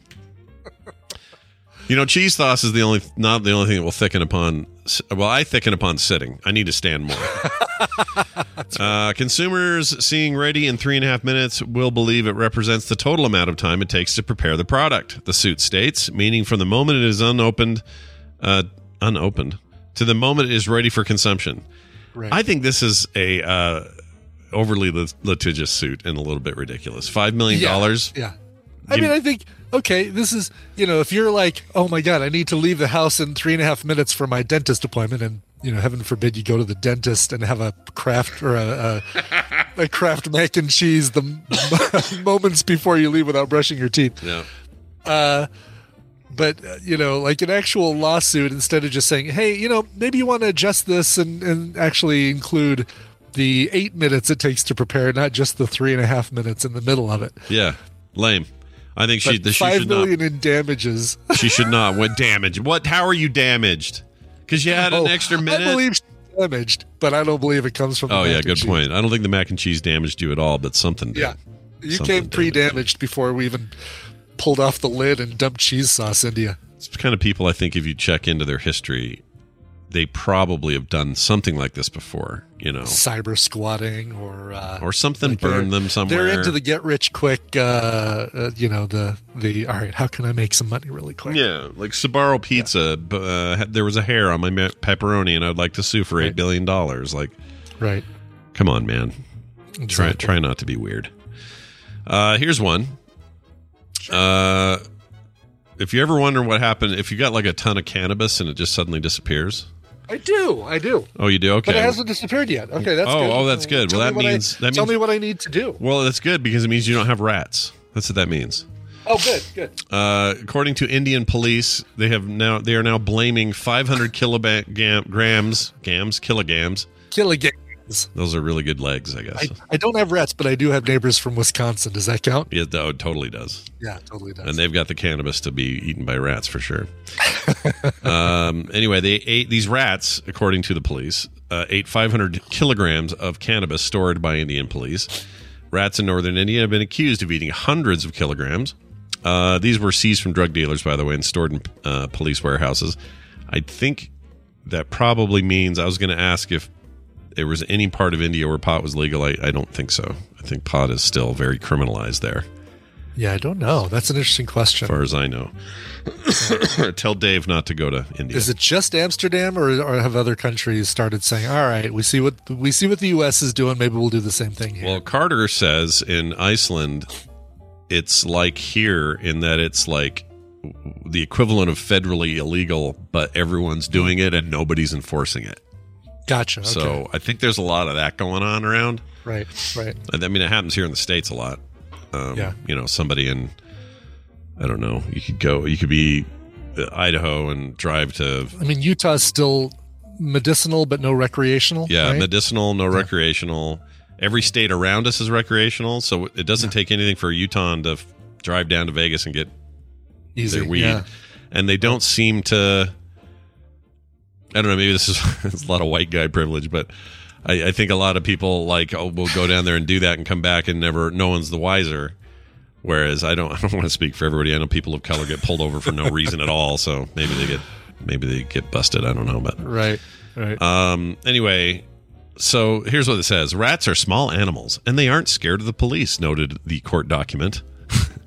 You know, cheese sauce is the only not the only thing that will thicken upon. Well, I thicken upon sitting. I need to stand more. uh, consumers seeing ready in three and a half minutes will believe it represents the total amount of time it takes to prepare the product. The suit states, meaning from the moment it is unopened, uh, unopened to the moment it is ready for consumption. Right. I think this is a uh, overly lit- litigious suit and a little bit ridiculous. Five million dollars. Yeah. I mean, I think okay. This is you know, if you're like, oh my god, I need to leave the house in three and a half minutes for my dentist appointment, and you know, heaven forbid you go to the dentist and have a Kraft or a a, a Kraft mac and cheese the moments before you leave without brushing your teeth. Yeah. But uh, you know, like an actual lawsuit, instead of just saying, hey, you know, maybe you want to adjust this and and actually include the eight minutes it takes to prepare, not just the three and a half minutes in the middle of it. Yeah. Lame. I think she, But she five million not. in damages. She should not. What damage? What? How are you damaged? Because you had an Oh, extra minute. I believe damaged, but I don't believe it comes from. the oh yeah, good cheese. point. I don't think the mac and cheese damaged you at all, but something did. Yeah, you Something came pre-damaged before we even pulled off the lid and dumped cheese sauce into you. It's the kind of people I think if you check into their history, they probably have done something like this before. You know, Cyber squatting or uh, or something like they're- them somewhere. They're into the get rich quick. Uh, uh, you know the the all right. How can I make some money really quick? Yeah, like Sbarro Pizza. b Uh, there was a hair on my pepperoni, and I'd like to sue for eight Right. billion dollars. Like, Right. come on, man. Try Exactly. try not to be weird. Uh, here's one. Uh, if you ever wonder what happened, if you got like a ton of cannabis and it just suddenly disappears. I do. I do. Oh, you do? Okay. But it hasn't disappeared yet. Okay, that's Oh, good. oh, that's good. Tell Well, me that I- means- that tell means- me what I need to do. well, that's good because it means you don't have rats. That's what that means. Oh, good, good. Uh, according to Indian police, they have now they are now blaming 500 kilograms, gams, kilograms. Kilograms. Those are really good legs, I guess. I, I don't have rats, but I do have neighbors from Wisconsin. Does that count? yeah, no, it totally does. Yeah, totally does. and they've got the cannabis to be eaten by rats for sure. um, anyway, they ate these rats, according to the police, uh, ate 500 kilograms of cannabis stored by Indian police. Rats in northern India have been accused of eating hundreds of kilograms. Uh, these were seized from drug dealers, by the way, and stored in uh, police warehouses. I think that probably means I was going to ask if there was any part of India where pot was legal. I, I don't think so. I think pot is still very criminalized there yeah, I don't know. That's an interesting question. As far as I know. Tell Dave not to go to India. Is it just Amsterdam, or, or have other countries started saying, "All right, we see what we see what the U.S. is doing. Maybe we'll do the same thing here." well, Carter says in Iceland, it's like here in that it's like the equivalent of federally illegal, but everyone's doing it and nobody's enforcing it. Gotcha. Okay. So I think there's a lot of that going on around. right, right. I mean, it happens here in the states a lot. Um, Yeah. You know, somebody in, I don't know, you could go, you could be uh, Idaho and drive to I mean, Utah's still medicinal, but no recreational. Yeah, right? medicinal, no recreational. Every state around us is recreational, so it doesn't take anything for a Utah to f- drive down to Vegas and get Easy, their weed, yeah. and they don't seem to. I don't know. Maybe this is it's a lot of white guy privilege, but I, I think a lot of people like oh, will go down there and do that and come back and never. No one's the wiser. Whereas I don't. I don't want to speak for everybody. I know people of color get pulled over for no reason at all. So maybe they get maybe they get busted. I don't know, but Right. Right. um, anyway, so here's what it says Rats are small animals, and they aren't scared of the police, noted the court document.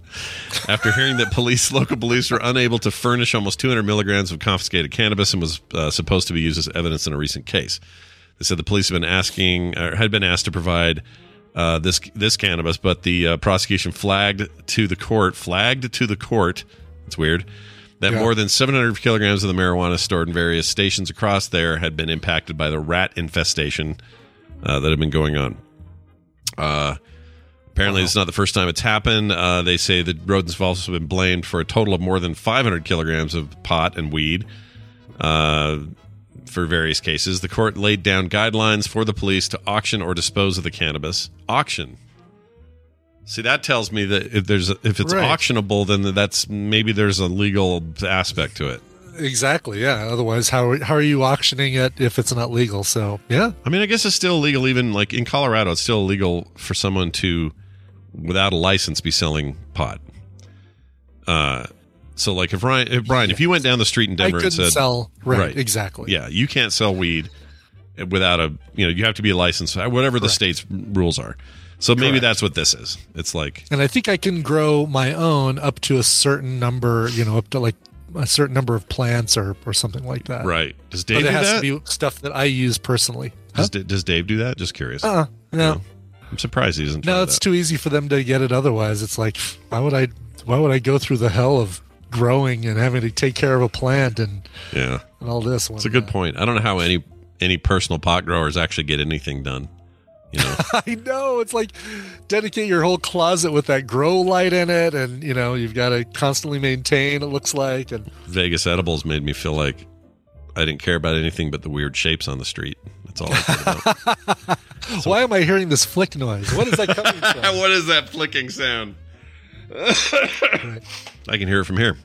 After hearing that police, local police were unable to furnish almost 200 milligrams of confiscated cannabis and was uh, supposed to be used as evidence in a recent case, they said the police had been asking, or had been asked to provide uh, this this cannabis, but the uh, prosecution flagged to the court, flagged to the court. It's weird that Yeah. more than 700 kilograms of the marijuana stored in various stations across there had been impacted by the rat infestation uh, that had been going on. Apparently, it's not the first time it's happened. Uh, they say the rodents have also been blamed for a total of more than 500 kilograms of pot and weed uh, for various cases. The court laid down guidelines for the police to auction or dispose of the cannabis. Auction. See, that tells me that if there's if it's Right. auctionable, then that's maybe there's a legal aspect to it. Exactly. Yeah. Otherwise, how how are you auctioning it if it's not legal? So yeah. I mean, I guess it's still illegal, even like in Colorado, it's still illegal for someone to, without a license, be selling pot. Uh, so like if Ryan, if Brian, if you went down the street in Denver and said, sell. Right, Right. Exactly. yeah, you can't sell weed without a, you know, you have to be a license, whatever the state's rules are. So maybe Correct. that's what this is. It's like, And I think I can grow my own up to a certain number. You know, up to like a certain number of plants or or something like that. right? Does Dave But it has that? to be stuff that I use personally. does, Da- does Dave do that? Just curious. Uh, no, I'm surprised he doesn't. no, it's that. too easy for them to get it. Otherwise, it's like, why would I? Why would I go through the hell of growing and having to take care of a plant and yeah. and all this? It's a good point. I don't know how any any personal pot growers actually get anything done. You know, I know it's like dedicate your whole closet with that grow light in it, and you know you've got to constantly maintain. It looks like, and Vegas edibles made me feel like I didn't care about anything but the weird shapes on the street. That's all I cared about. why am I hearing this flick noise? What is that coming from? what is that flicking sound? I can hear it from here.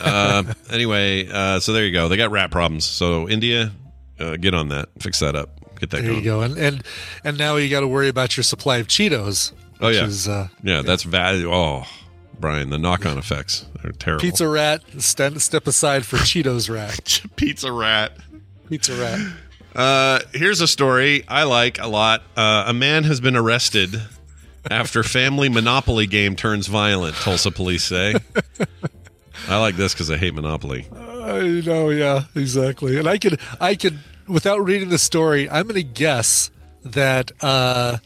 Uh, anyway, uh, so there you go. They got rat problems. So India, uh, get on that. Fix that up. Get that There going. you go, and and and now you got to worry about your supply of Cheetos. Oh, yeah. is, uh, Yeah, that's value. Oh, Brian, the knock-on effects are terrible. Pizza Rat. Stand, step aside for Cheetos Rat. pizza rat. Pizza Rat. Uh, here's a story I like a lot. Uh, a man has been arrested after family Monopoly game turns violent. Tulsa police say. I like this because I hate Monopoly. I know, yeah, exactly. And I could, I could, without reading the story, I'm going to guess that uh,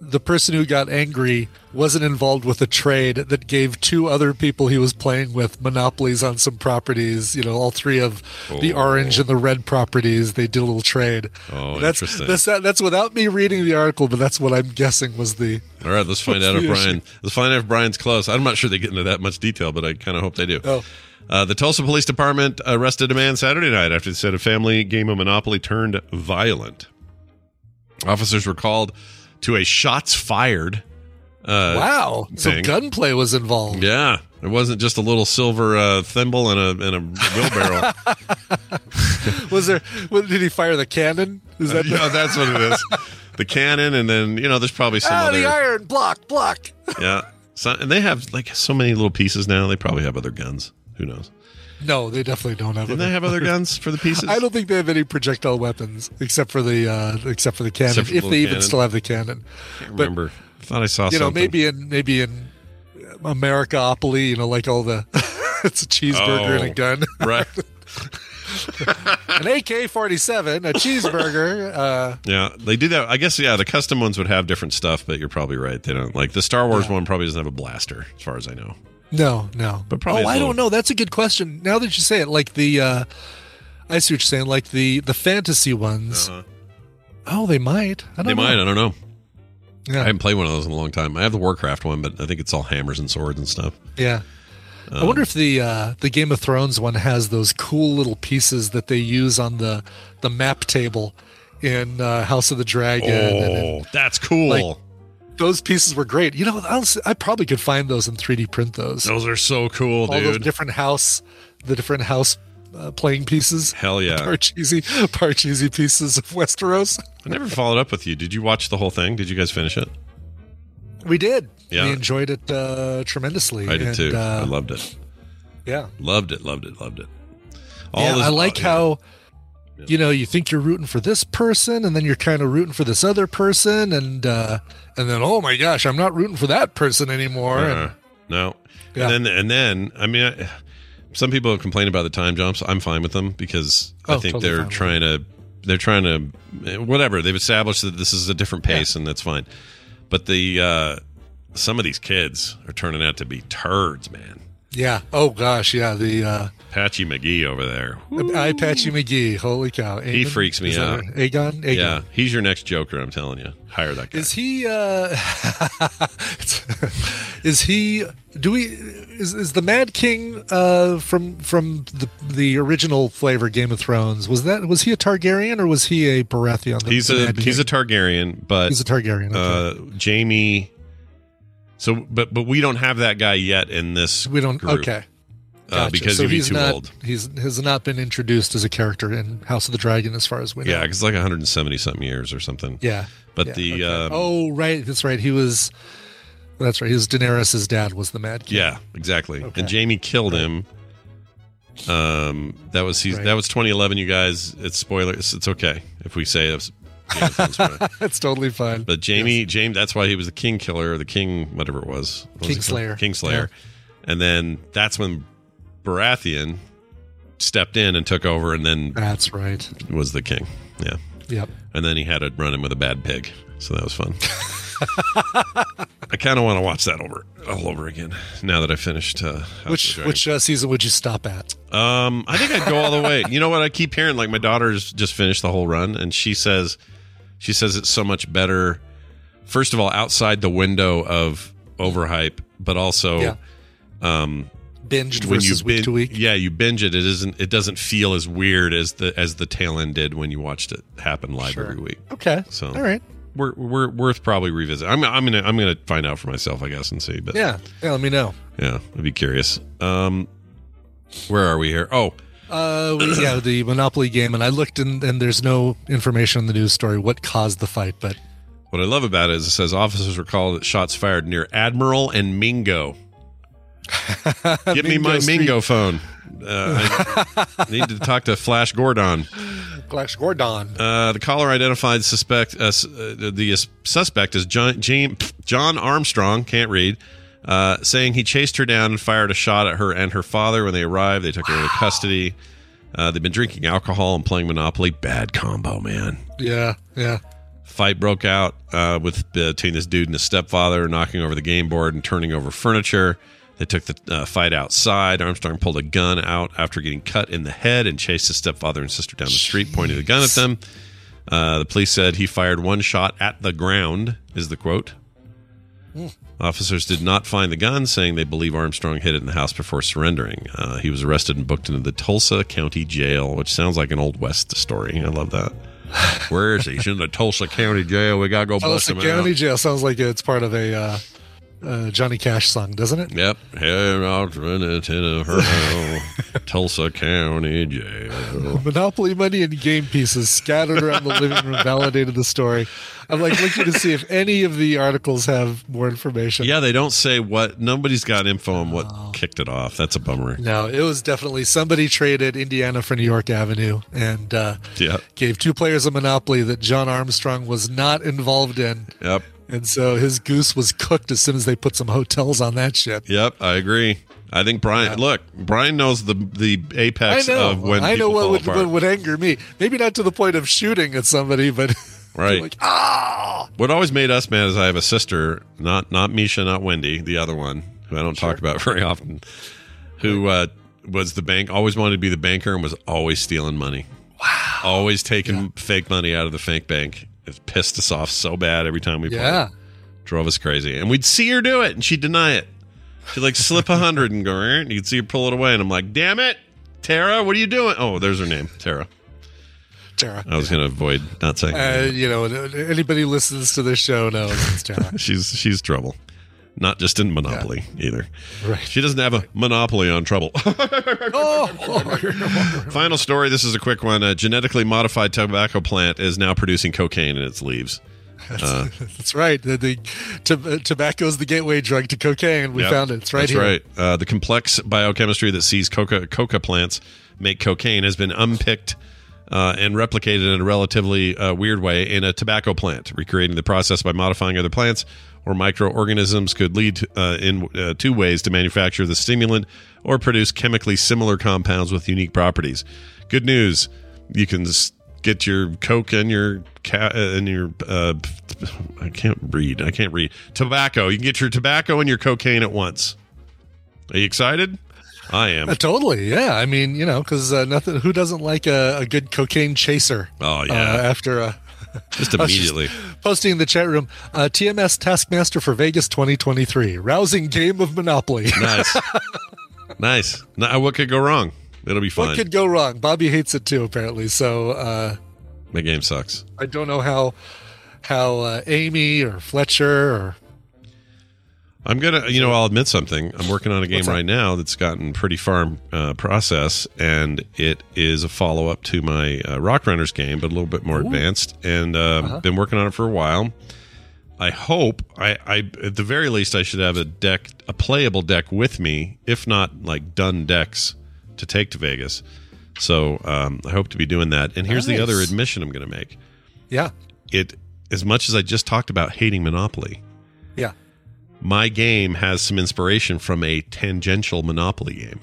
the person who got angry wasn't involved with a trade that gave two other people he was playing with monopolies on some properties. You know, all three of the orange and the red properties. They did a little trade. Oh, that's, interesting. That's that's without me reading the article, but that's what I'm guessing was the. All right, let's find out if Brian. issue? Let's find out if Brian's close. I'm not sure they get into that much detail, but I kind of hope they do. Oh. Uh, the Tulsa Police Department arrested a man Saturday night after they said a family game of Monopoly turned violent. Officers were called to a shots fired. Uh, Wow, thing. gunplay was involved. Yeah, it wasn't just a little silver uh, thimble and a and a wheelbarrow. Was there? What, did he fire the cannon? Is that the, yeah, that's what it is. The cannon, and then you know, there's probably some ah, other. the iron block block? Yeah, so, and they have like so many little pieces now. They probably have other guns. Who knows? No, they definitely don't have. Didn't they have other guns for the pieces? I don't think they have any projectile weapons except for the uh, except for the cannon. For the if they little even cannon. still have the cannon, can't remember. I thought I saw you know, maybe in maybe in Americaopoly, you know, like all the it's a cheeseburger and Oh. a gun, right. an AK forty seven, a cheeseburger. Uh, Yeah, they do that. I guess yeah, the custom ones would have different stuff, but you're probably right. They don't like the Star Wars one. Probably doesn't have a blaster, as far as I know. No, no, But probably Oh, I don't know. That's a good question. Now that you say it, like the, uh, I see what you're saying. Like the the fantasy ones. Oh, they might. I don't They know. might. I don't know. Yeah. I haven't played one of those in a long time. I have the Warcraft one, but I think it's all hammers and swords and stuff. Yeah. Um, I wonder if the uh, the Game of Thrones one has those cool little pieces that they use on the the map table in uh, House of the Dragon. and in- Oh, that's cool. Like- those pieces were great. You know, honestly, I probably could find those and 3D print those. Those are so cool, All those dude. different house, the different house uh, playing pieces. Hell yeah. Parcheesi, Parcheesi pieces of Westeros. I never followed up with you. Did you watch the whole thing? Did you guys finish it? We did. Yeah. We enjoyed it uh, tremendously. I did and, too. Uh, I loved it. yeah. Loved it. Loved it. Loved it. All yeah, this- I like oh, how you know you think you're rooting for this person, and then you're kind of rooting for this other person, and uh, and then oh my gosh, I'm not rooting for that person anymore. Uh, And, no. Yeah. And then and then I mean, I, some people complain about the time jumps. I'm fine with them because I Oh, think totally they're trying to they're trying to whatever they've established that this is a different pace and that's fine. But the uh, some of these kids are turning out to be turds, man. Yeah. Oh gosh, yeah. The uh, Patchy McGee over there. I Patchy McGee. Holy cow! He freaks me out. Aegon. Aegon. Yeah, he's your next Joker. I'm telling you, hire that guy. Is he? uh Is he? Do we? Is, is the Mad King uh from from the the original flavor Game of Thrones? Was that was he a Targaryen or was he a Baratheon? the- he's the a Mad he's a Targaryen, but he's a Targaryen. Okay. uh, Jaime. So, but but we don't have that guy yet in this. we don't. group, Okay. uh, because so he'd be he's too not, old. He's has not been introduced as a character in House of the Dragon, as far as we know. Yeah, because like 170 something years or something. yeah. But yeah, the okay. um, oh right, that's right. He was. That's right. His Daenerys' dad was the Mad King. yeah, exactly. Okay. And Jaime killed him. Um, that was he's, Right. that was 2011. You guys, it's spoiler. It's, it's okay if we say it's. Game of Thrones spoiler. that's totally fine. But Jaime, James, that's why he was the king killer or the king, whatever it was. What was he called? Kingslayer. Kingslayer. And then that's when Baratheon stepped in and took over and then that's right. was the king. Yeah. Yep. And then he had to run him with a bad pig. So that was fun. I kind of want to watch that over all over again now that I finished. Uh, Which which uh, season would you stop at? Um, I think I'd go all the way. You know what? I keep hearing like my daughter's just finished the whole run, and she says, she says it's so much better. First of all, outside the window of overhype, but also Yeah. um, Binged when you versus week to week. yeah, you binge it. It isn't. It doesn't feel as weird as the as the tail end did when you watched it happen live Sure. every week. Okay. So all right. we're we're worth probably revisiting. I'm I'm gonna I'm gonna find out for myself, I guess, and see. But Yeah. Yeah. Let me know. yeah, I'd be curious. Um, where are we here? Oh, Uh, we- yeah, the Monopoly game, and I looked, and, and there's no information in the news story what caused the fight, but What I love about it is it says officers were called at shots fired near Admiral and Mingo. Give me my Street. Mingo phone. Uh, I need to talk to Flash Gordon. Flash Gordon. Uh, the caller identified suspect uh, uh, the suspect is John James, John Armstrong. Can't read. Uh, saying he chased her down and fired a shot at her and her father. When they arrived, they took her into custody. Uh, they've been drinking alcohol and playing Monopoly. Bad combo, man. Yeah, yeah. fight broke out uh, with uh, between this dude and his stepfather, knocking over the game board and turning over furniture. They took the uh, fight outside. Armstrong pulled a gun out after getting cut in the head and chased his stepfather and sister down the street, pointing the gun at them. Uh, the police said he fired one shot at the ground, is the quote. Officers did not find the gun, saying they believe Armstrong hid it in the house before surrendering. Uh, he was arrested and booked into the Tulsa County Jail, which sounds like an Old West story. I love that. Where is he? He's in the Tulsa County Jail. We gotta go bust Tulsa him County out. Jail sounds like it's part of a uh, uh, Johnny Cash song, doesn't it? Yep. Here out in a Tennessee, Tulsa County Jail. Monopoly money and game pieces scattered around the living room validated the story. I'm like looking to see if any of the articles have more information. Yeah, they don't say what. Nobody's got info on what kicked it off. That's a bummer. No, it was definitely somebody traded Indiana for New York Avenue and uh, Yeah. gave two players a monopoly that John Armstrong was not involved in. Yep. And so his goose was cooked as soon as they put some hotels on that ship. Yep. I agree. I think Brian. Look, Brian knows the the I apex know. of when I know what would, what would anger me. Maybe not to the point of shooting at somebody, but Right. like ah, What always made us mad is I have a sister, not not Misha, not Wendy, the other one who I don't talk about very often, who uh, was the bank, always wanted to be the banker and was always stealing money. Wow. Always taking fake money out of the fake bank. It pissed us off so bad every time we yeah. played. Drove us crazy. And we'd see her do it and she'd deny it. She'd like slip a hundred and go, and you'd see her pull it away. And I'm like, damn it, Tara, what are you doing? Oh, there's her name, Tara. Tara. I was going to avoid not saying. Uh, you know, anybody listens to this show knows it's Tara. she's she's trouble. Not just in Monopoly either. Right. She doesn't have a monopoly on trouble. oh, Final story. This is a quick one. A genetically modified tobacco plant is now producing cocaine in its leaves. that's right. The, the to, tobacco is the gateway drug to cocaine. We Yep. found it. It's right That's here. right. Uh, the complex biochemistry that sees coca, coca plants make cocaine has been unpicked uh, and replicated in a relatively uh, weird way in a tobacco plant. Recreating the process by modifying other plants or microorganisms could lead uh, in uh, two ways to manufacture the stimulant or produce chemically similar compounds with unique properties. Good news: you can get your coke and your cat and your uh, I can't read. I can't read tobacco. You can get your tobacco and your cocaine at once. Are you excited? I am. Uh, totally. Yeah. I mean, you know, because uh, nothing. Who doesn't like a, a good cocaine chaser? Oh, yeah. Uh, after uh, Just I was just immediately. posting in the chat room, uh, TMS Taskmaster for Vegas 2023, rousing game of Monopoly. Nice. nice. Now, what could go wrong? It'll be fun. what could go wrong? Bobby hates it too, apparently. So uh, My game sucks. I don't know how how uh, Amy or Fletcher or I'm gonna, you know, I'll admit something. I'm working on a game right now that's gotten pretty far in uh, process, and it is a follow up to my uh, Rock Runners game, but a little bit more advanced. And um, Uh-huh. been working on it for a while. I hope, I, I at the very least, I should have a deck, a playable deck with me, if not like done decks to take to Vegas. So um, I hope to be doing that. And here's the other admission I'm going to make. yeah, It, as much as I just talked about hating Monopoly, yeah. My game has some inspiration from a tangential Monopoly game.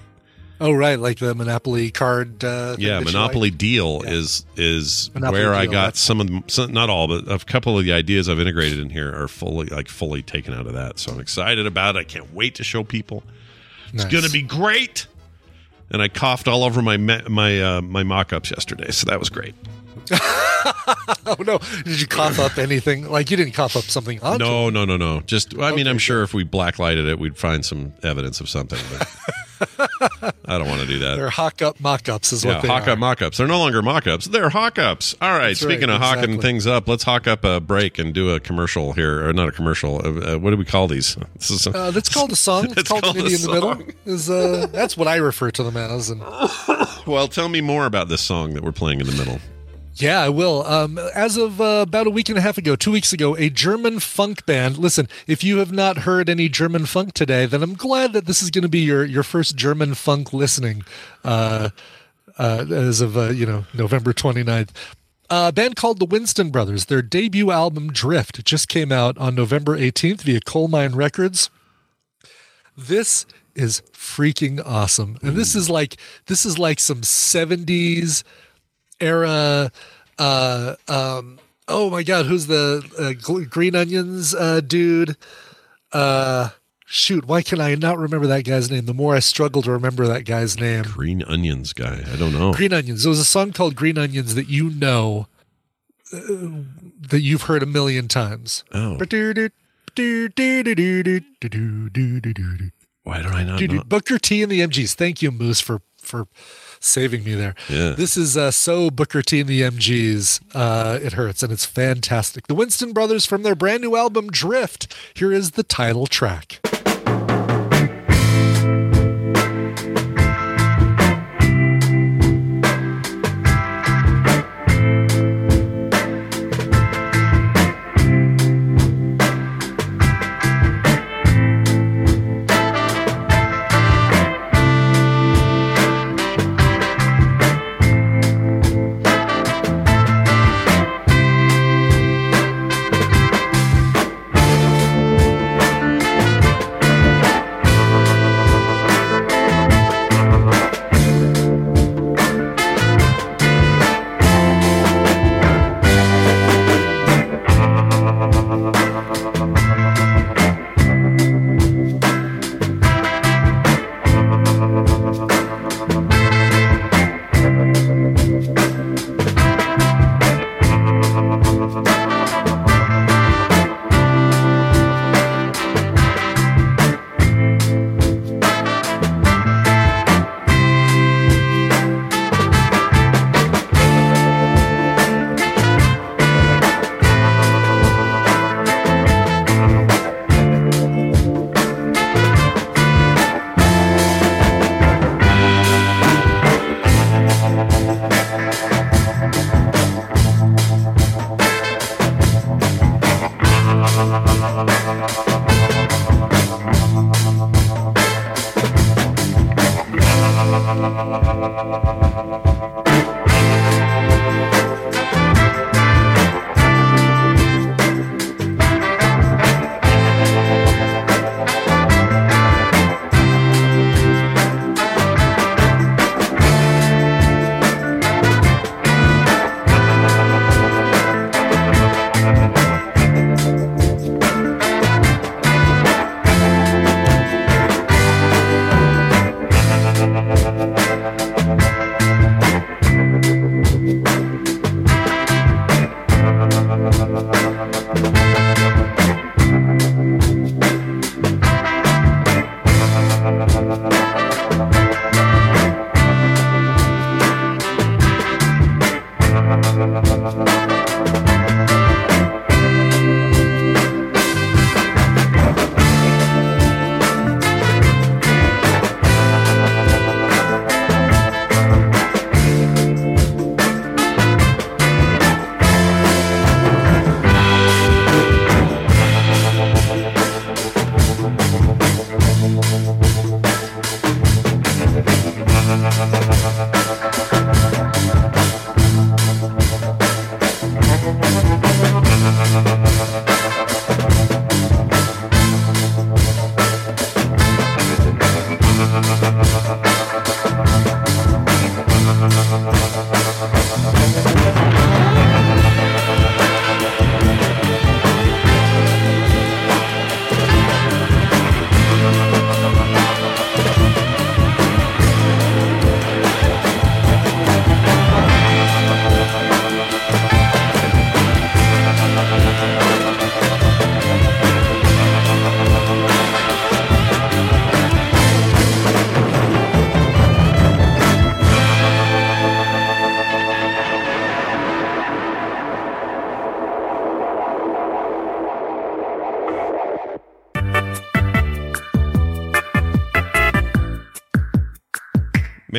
Oh right, like the Monopoly card. Uh, Yeah, Monopoly like? Deal Yeah. is is Monopoly where I got some of them, some, not all, but a couple of the ideas I've integrated in here are fully like fully taken out of that. So I'm excited about it. I can't wait to show people. It's Nice. going to be great. And I coughed all over my my uh, my mock-ups yesterday, so that was great. Oh no! Did you cough up anything? Like you didn't cough up something onto No, no, no, no. Just I mean, I'm sure if we blacklighted it, we'd find some evidence of something. I don't want to do that. They're hawk up mock ups is Yeah, what they hawk are. up mock ups. They're no longer mock ups. They're hawk ups. All right. That's right, speaking of hawking exactly. things up, let's hawk up a break and do a commercial here. Or not a commercial. Uh, uh, what do we call these? This is Uh, that's called a song. It's, It's called, called an in the middle. Is uh, that's what I refer to them as. And well, tell me more about this song that we're playing in the middle. Yeah, I will. Um, as of uh, about a week and a half ago, two weeks ago, a German funk band. Listen, if you have not heard any German funk today, then I'm glad that this is going to be your your first German funk listening. Uh, uh, as of uh, you know November 29th. A band called the Winston Brothers. Their debut album Drift just came out on November 18th via Colemine Records. This is freaking awesome. And this is like this is like some 70s era uh um oh my god, who's the uh, Green Onions uh dude? Uh shoot, why can I not remember that guy's name? The more I struggle to remember that guy's name. Green Onions guy. I don't know. Green Onions. There was a song called Green Onions that you know uh, that you've heard a million times. Oh, why don't I not know? Booker T and the MGs. Thank you, Moose, for for saving me there. Yeah. This is uh, so Booker T and the MGs. Uh, it hurts and it's fantastic. The Winston Brothers from their brand new album Drift. Here is the title track.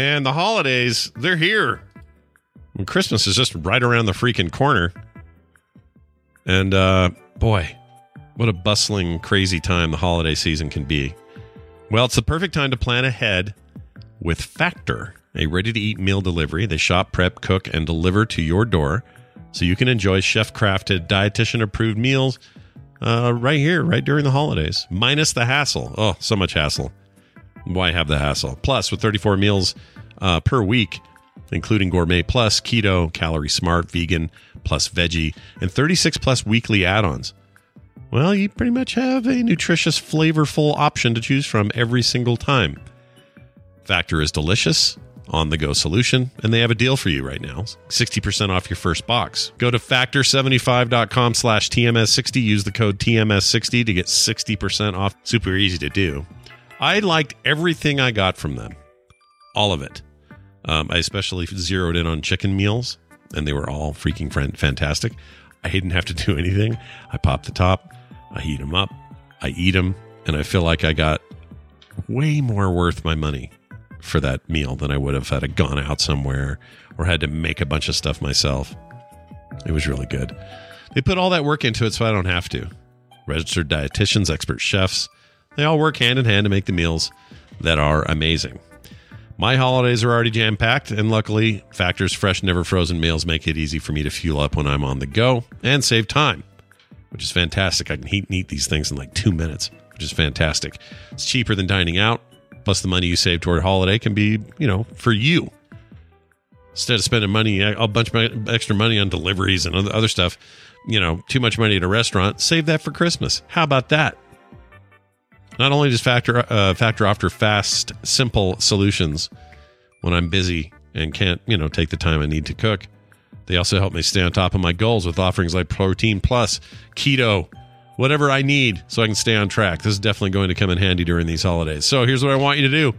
Man, the holidays, they're here. And Christmas is just right around the freaking corner. And uh boy, what a bustling, crazy time the holiday season can be. Well, it's the perfect time to plan ahead with Factor, a ready to eat meal delivery. They shop, prep, cook, and deliver to your door so you can enjoy chef crafted, dietitian approved meals uh, right here, right during the holidays, minus the hassle. Oh, so much hassle. Why have the hassle? Plus, with 34 meals uh, per week, including gourmet plus, keto, calorie smart, vegan, plus veggie, and 36 plus weekly add ons. Well, you pretty much have a nutritious, flavorful option to choose from every single time. Factor is delicious, on the go solution, and they have a deal for you right now 60% off your first box. Go to factor75.com slash TMS60, use the code TMS60 to get 60% off. Super easy to do. I liked everything I got from them, all of it. Um, I especially zeroed in on chicken meals, and they were all freaking fantastic. I didn't have to do anything. I pop the top, I heat them up, I eat them, and I feel like I got way more worth my money for that meal than I would have had I gone out somewhere or had to make a bunch of stuff myself. It was really good. They put all that work into it so I don't have to. Registered dietitians, expert chefs, they all work hand in hand to make the meals that are amazing. My holidays are already jam packed, and luckily, Factor's fresh, never frozen meals make it easy for me to fuel up when I'm on the go and save time, which is fantastic. I can heat and eat these things in like two minutes, which is fantastic. It's cheaper than dining out, plus the money you save toward holiday can be, you know, for you. Instead of spending money, a bunch of extra money on deliveries and other stuff, you know, too much money at a restaurant, save that for Christmas. How about that? Not only does Factor uh, Factor offer fast, simple solutions when I'm busy and can't, you know, take the time I need to cook, they also help me stay on top of my goals with offerings like Protein Plus, Keto, whatever I need so I can stay on track. This is definitely going to come in handy during these holidays. So here's what I want you to do.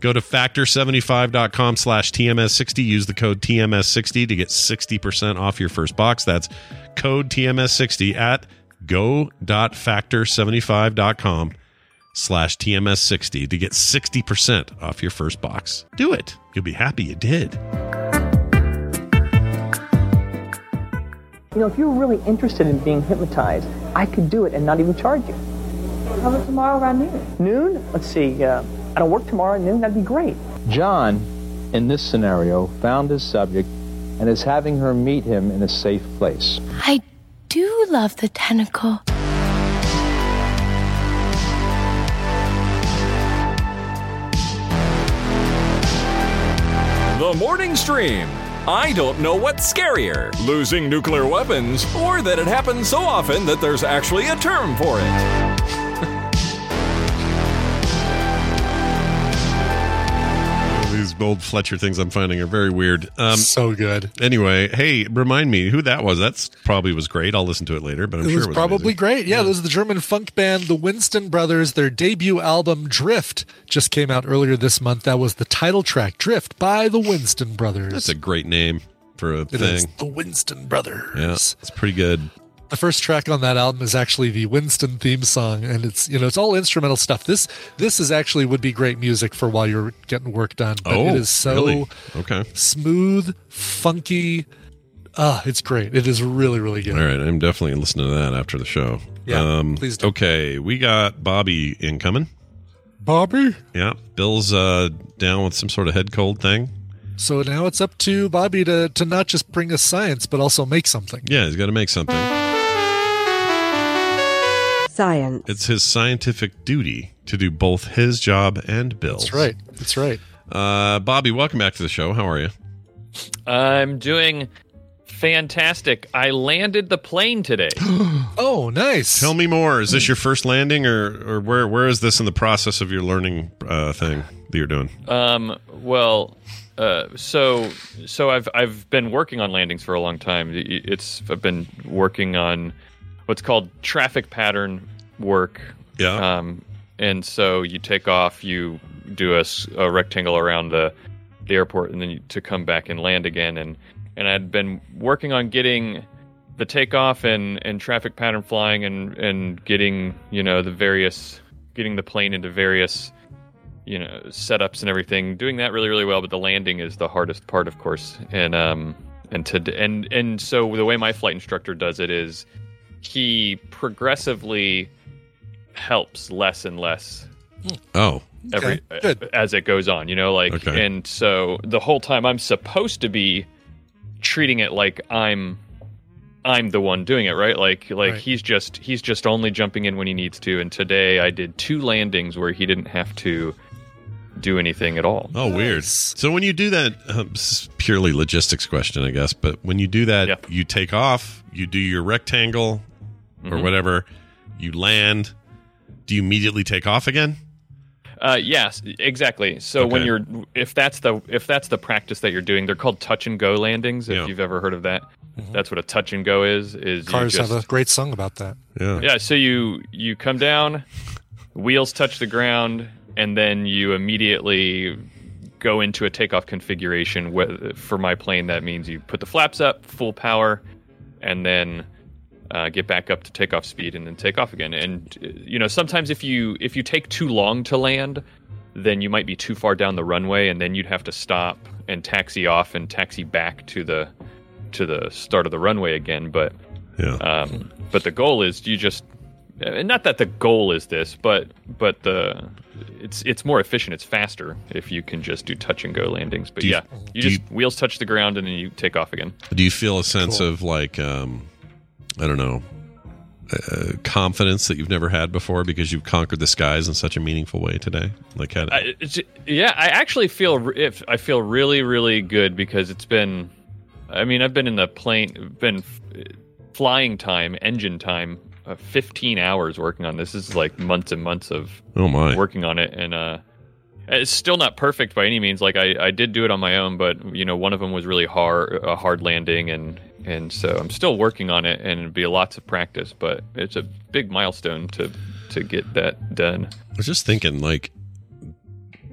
Go to factor75.com slash TMS60. Use the code TMS60 to get 60% off your first box. That's code TMS60 at go.factor75.com slash TMS60 to get 60% off your first box. Do it. You'll be happy you did. You know, if you're really interested in being hypnotized, I could do it and not even charge you. How about tomorrow around noon? Noon? Let's see. Uh, I don't work tomorrow at noon. That'd be great. John, in this scenario, found his subject and is having her meet him in a safe place. I do love the tentacle. The Morning Stream. I don't know what's scarier, losing nuclear weapons, or that it happens so often that there's actually a term for it. Old Fletcher things I'm finding are very weird. Um, so good. Anyway, hey, remind me who that was. That's probably was great. I'll listen to it later, but I'm it sure was it was probably amazing. great. Yeah, this is the German funk band, the Winston Brothers. Their debut album, Drift, just came out earlier this month. That was the title track, Drift, by the Winston Brothers. That's a great name for a It thing. is the Winston Brothers. Yeah, it's pretty good. The first track on that album is actually the Winston theme song, and it's you know it's all instrumental stuff. This this is actually would be great music for while you're getting work done. But Oh, it is so really? Okay. smooth, funky. Ah, it's great. It is really really good. All right, I'm definitely listening to that after the show. Yeah, um, please do. Okay, we got Bobby incoming. Bobby, Yeah, Bill's uh, down with some sort of head cold thing. So now it's up to Bobby to to not just bring us science, but also make something. Yeah, he's got to make something. Science. It's his scientific duty to do both his job and Bill's. That's right. That's right. Uh, Bobby, welcome back to the show. How are you? I'm doing fantastic. I landed the plane today. oh, nice. Tell me more. Is this your first landing, or or where where is this in the process of your learning uh, thing that you're doing? Um, well, uh, so so I've I've been working on landings for a long time. It's I've been working on what's called traffic pattern work. Yeah. Um, and so you take off, you do a rectangle around the the airport, and then you, to come back and land again. And and I'd been working on getting the takeoff and and traffic pattern flying, and and getting you know the various getting the plane into various you know setups and everything doing that really really well but the landing is the hardest part of course and um and to and and so the way my flight instructor does it is he progressively helps less and less Oh, every Okay, good. as it goes on you know like Okay. and so the whole time i'm supposed to be treating it like i'm i'm the one doing it right like like Right. he's just he's just only jumping in when he needs to and today i did two landings where he didn't have to do anything at all Oh, weird. Nice. So when you do that, um, this is purely logistics question, I guess. But when you do that, Yeah. you take off, you do your rectangle or Mhm. whatever, you land. Do you immediately take off again? Uh, yes, exactly. So when you're, if that's the if that's the practice that you're doing, they're called touch and go landings. If Yeah. you've ever heard of that, that's what a touch and go is. Is Cars just, have a great song about that. Yeah. yeah. So you you come down, wheels touch the ground, and then you immediately go into a takeoff configuration. Wh- For my plane, that means you put the flaps up, full power, and then uh, get back up to takeoff speed, and then take off again. And uh, you know, sometimes if you if you take too long to land, then you might be too far down the runway, and then you'd have to stop and taxi off and taxi back to the to the start of the runway again. But Yeah. um, but the goal is you just and not that the goal is this, but but the it's it's more efficient, it's faster if you can just do touch and go landings. But Do you- yeah, you do just wheels touch the ground and then you take off again. Do you feel a sense Cool. of like, um, I don't know, uh, confidence that you've never had before because you've conquered the skies in such a meaningful way today? Like, had, I, yeah, I actually feel if I feel really really good because it's been, I mean, I've been in the plane, been f- flying time, engine time, uh, 15 hours working on this. This is like months and months of oh my, working on it and uh it's still not perfect by any means like i i did do it on my own but you know one of them was really hard a hard landing and and so i'm still working on it and it'd be lots of practice but it's a big milestone to to get that done I was just thinking, like,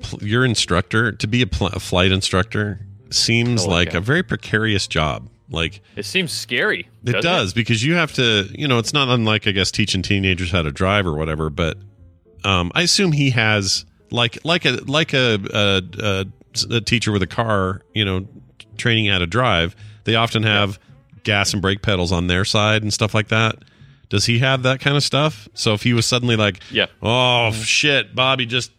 pl- your instructor to be a, pl- a flight instructor seems Oh, like okay. a very precarious job. Like, it seems scary It does because you have to, you know, it's not unlike I guess teaching teenagers how to drive or whatever. But um, I assume he has like like a like a, a, a, a teacher with a car, you know, training how to drive. They often have gas and brake pedals on their side and stuff like that. Does he have that kind of stuff? So if he was suddenly like, Yeah. oh shit, Bobby just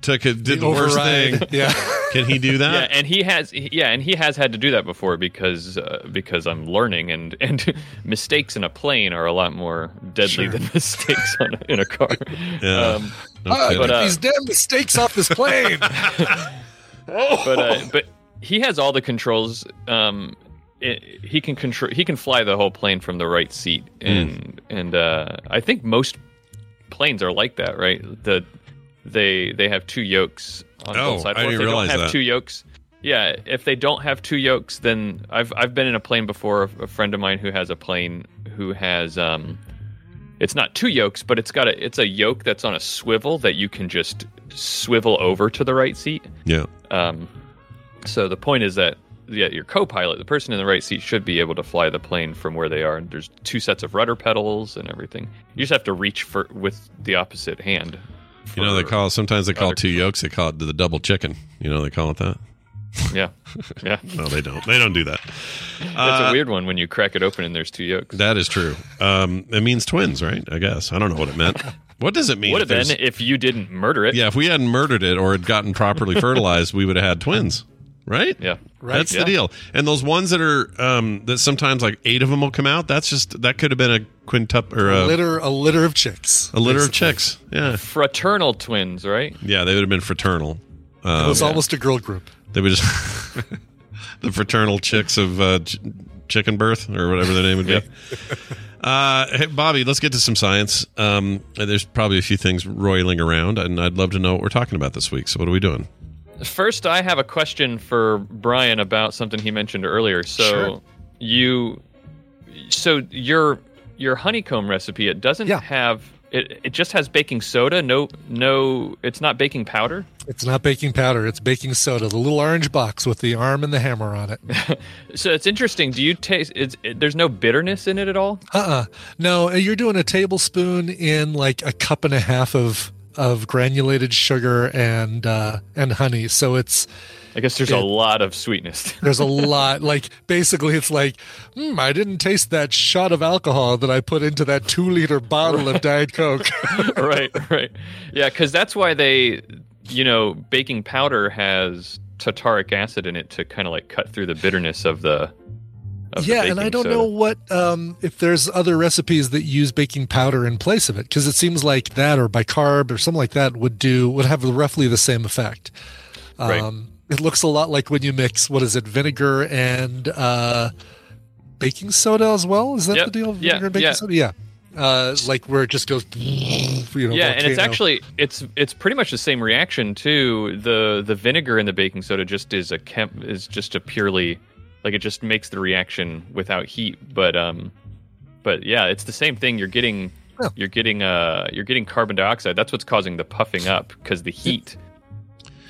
took a did the, worst thing. Yeah. Can he do yeah, that? and he has, yeah, and he has had to do that before because uh, because I'm learning, and and mistakes in a plane are a lot more deadly Sure. than mistakes on in a car. Yeah. Um, No Ah, kidding. but, uh, these damn mistakes off this plane. but uh, but he has all the controls. Um, it, he can control. He can fly the whole plane from the right seat, and and uh, I think most planes are like that, right? The they they have two yokes on Oh, both sides. I didn't they realize don't have that. two yokes. Yeah, if they don't have two yokes, then I've I've been in a plane before. A, a friend of mine who has a plane who has um, it's not two yokes, but it's got a it's a yoke that's on a swivel that you can just swivel over to the right seat. yeah. Um, so the point is that yeah, your co-pilot, the person in the right seat, should be able to fly the plane from where they are. And there's two sets of rudder pedals and everything. You just have to reach for with the opposite hand. You know, they call sometimes they call it two yolks. They call it the double chicken. You know, they call it that. yeah, yeah. No, they don't. They don't do that. That's Uh, a weird one when you crack it open and there's two yolks. That is true. Um, it means twins, right? I guess. I don't know what it meant. What does it mean? Would if have been if you didn't murder it. Yeah, if we hadn't murdered it or had gotten properly fertilized, we would have had twins, right? Yeah. Right. That's Yeah. the deal. And those ones that are um, that sometimes like eight of them will come out. That's just that could have been a quintup or A a, litter, a litter of chicks. a litter of chicks. Yeah, Fraternal twins, right? yeah, they would have been fraternal. It Um, was almost a girl group. they would just the fraternal chicks of uh, ch- chicken birth or whatever their name would be. Uh, hey, Bobby, let's get to some science. Um, there's probably a few things roiling around, and I'd love to know what we're talking about this week. So, what are we doing? First, I have a question for Brian about something he mentioned earlier. So Sure. you, so your your honeycomb recipe, it doesn't Yeah. have it. It just has baking soda. No, no, it's not baking powder. It's not baking powder. It's baking soda. The little orange box with the arm and the hammer on it. So it's interesting. Do you taste? It's, it, there's no bitterness in it at all. Uh-uh. No, you're doing a tablespoon in like a cup and a half of of granulated sugar and uh and honey. So it's I guess there's It- a lot of sweetness. there's a lot like basically it's like hmm, I didn't taste that shot of alcohol that I put into that 2 liter bottle of diet coke. right, right. Yeah, because that's why they, you know, baking powder has tartaric acid in it to kind of like cut through the bitterness of the. Yeah, and I don't soda. know what um, if there's other recipes that use baking powder in place of it because it seems like that or bicarb or something like that would do would have roughly the same effect. Right. Um, It looks a lot like when you mix what is it, vinegar and uh, baking soda as well. Is that Yep, the deal? yeah, and baking yeah. soda, yeah. Uh, like where it just goes, you know, yeah, and it's actually it's it's pretty much the same reaction too. The the vinegar in the baking soda just is a chem is just a purely like it just makes the reaction without heat. But um, but yeah, it's the same thing. You're getting Yeah. you're getting uh you're getting carbon dioxide. That's what's causing the puffing up because the heat.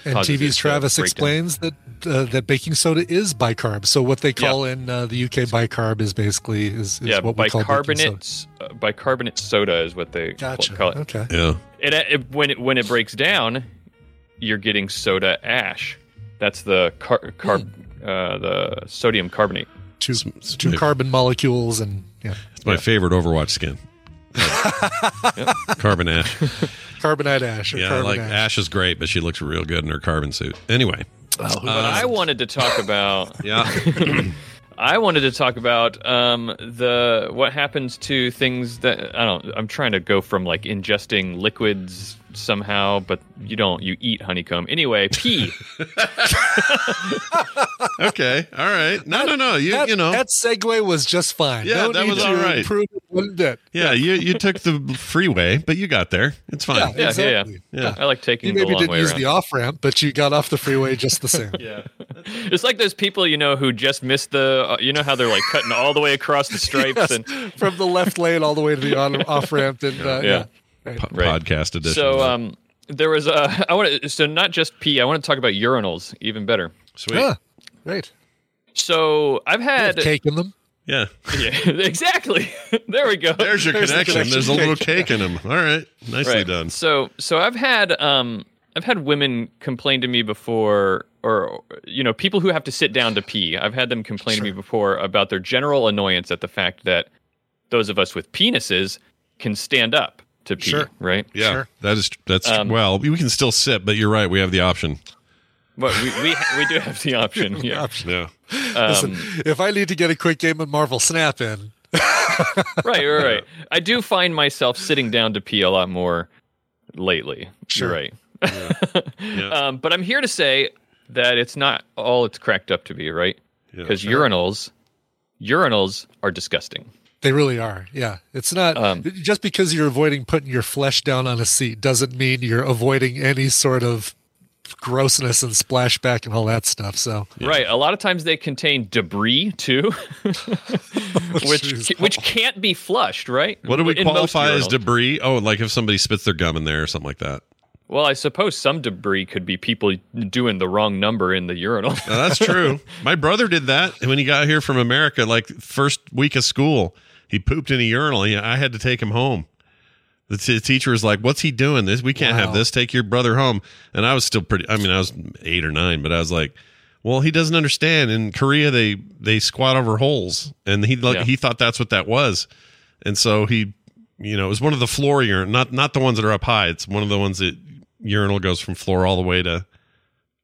And TV's Travis break down. explains that uh, that baking soda is bicarb. So what they call in uh, the UK bicarb is basically is, is yeah, what we call baking soda. bicarbonate uh, bicarbonate soda is what they Gotcha. call it. Okay. Yeah, It, it when it when it breaks down, you're getting soda ash. That's the car, carb uh, the sodium carbonate. Two It's- two it's- carbon molecules and yeah, it's my favorite Overwatch skin. Carbon Ash. carbonite ash. Yeah, carbon like ash. Ashe is great, but she looks real good in her carbon suit. Anyway, But I wanted to talk about yeah, I wanted to talk about um, the what happens to things that I don't. I'm trying to go from like ingesting liquids somehow, but you don't. You eat honeycomb anyway. Pee. okay, all right. No, no, no. You that, you know, that segue was just fine. Yeah, Don't that need was to all right. Improve it one bit. yeah, you you took the freeway, but you got there. It's fine. Yeah, yeah, yeah, exactly. Yeah. I like taking You the maybe long didn't way use around. the off ramp, but you got off the freeway just the same. Yeah, it's like those people you know who just missed the. Uh, you know how they're like cutting all the way across the stripes Yes, and from the left lane all the way to the on, off ramp. And uh, Yeah. Yeah. Po- Right. Podcast edition. so um there was a I want to so not just pee. I want to talk about urinals even better. sweet. Ah, great. So I've had Cake in them. Yeah, yeah exactly. there we go. there's your There's the connection. connection. There's a little Cake. cake in them. All right, nicely right. done. So so I've had um I've had women complain to me before or you know people who have to sit down to pee. I've had them complain to me before about their general annoyance at the fact that those of us with penises can stand up to pee, Sure. right? Yeah, Sure. that is that's Um, well. We can still sit, but you're right. We have the option. But we we, we do have the option. Yeah. Yeah, Listen, Um, if I need to get a quick game of Marvel Snap in, right, right, right. I do find myself sitting down to pee a lot more lately. Sure. You're right. yeah. Um, but I'm here to say that it's not all it's cracked up to be, right? Yeah. Because urinals, urinals are disgusting. They really are. Yeah, it's not Um, just because you're avoiding putting your flesh down on a seat doesn't mean you're avoiding any sort of grossness and splashback and all that stuff. So Right. A lot of times they contain debris too, which Jeez. which can't be flushed, right? what do we In qualify as debris? Oh, like if somebody spits their gum in there or something like that. Well, I suppose some debris could be people doing the wrong number in the urinal. Now, that's true. My brother did that when he got here from America. Like first week of school, he pooped in a urinal. I had to take him home. The t- teacher was like, "What's he doing? This we can't have this. Take your brother home." And I was still pretty. I mean, I was eight or nine, but I was like, "Well, he doesn't understand. In Korea, they they squat over holes, and he like Yeah. he thought that's what that was, and so he, you know, it was one of the floor urinal, not not the ones that are up high. It's one of the ones that urinal goes from floor all the way to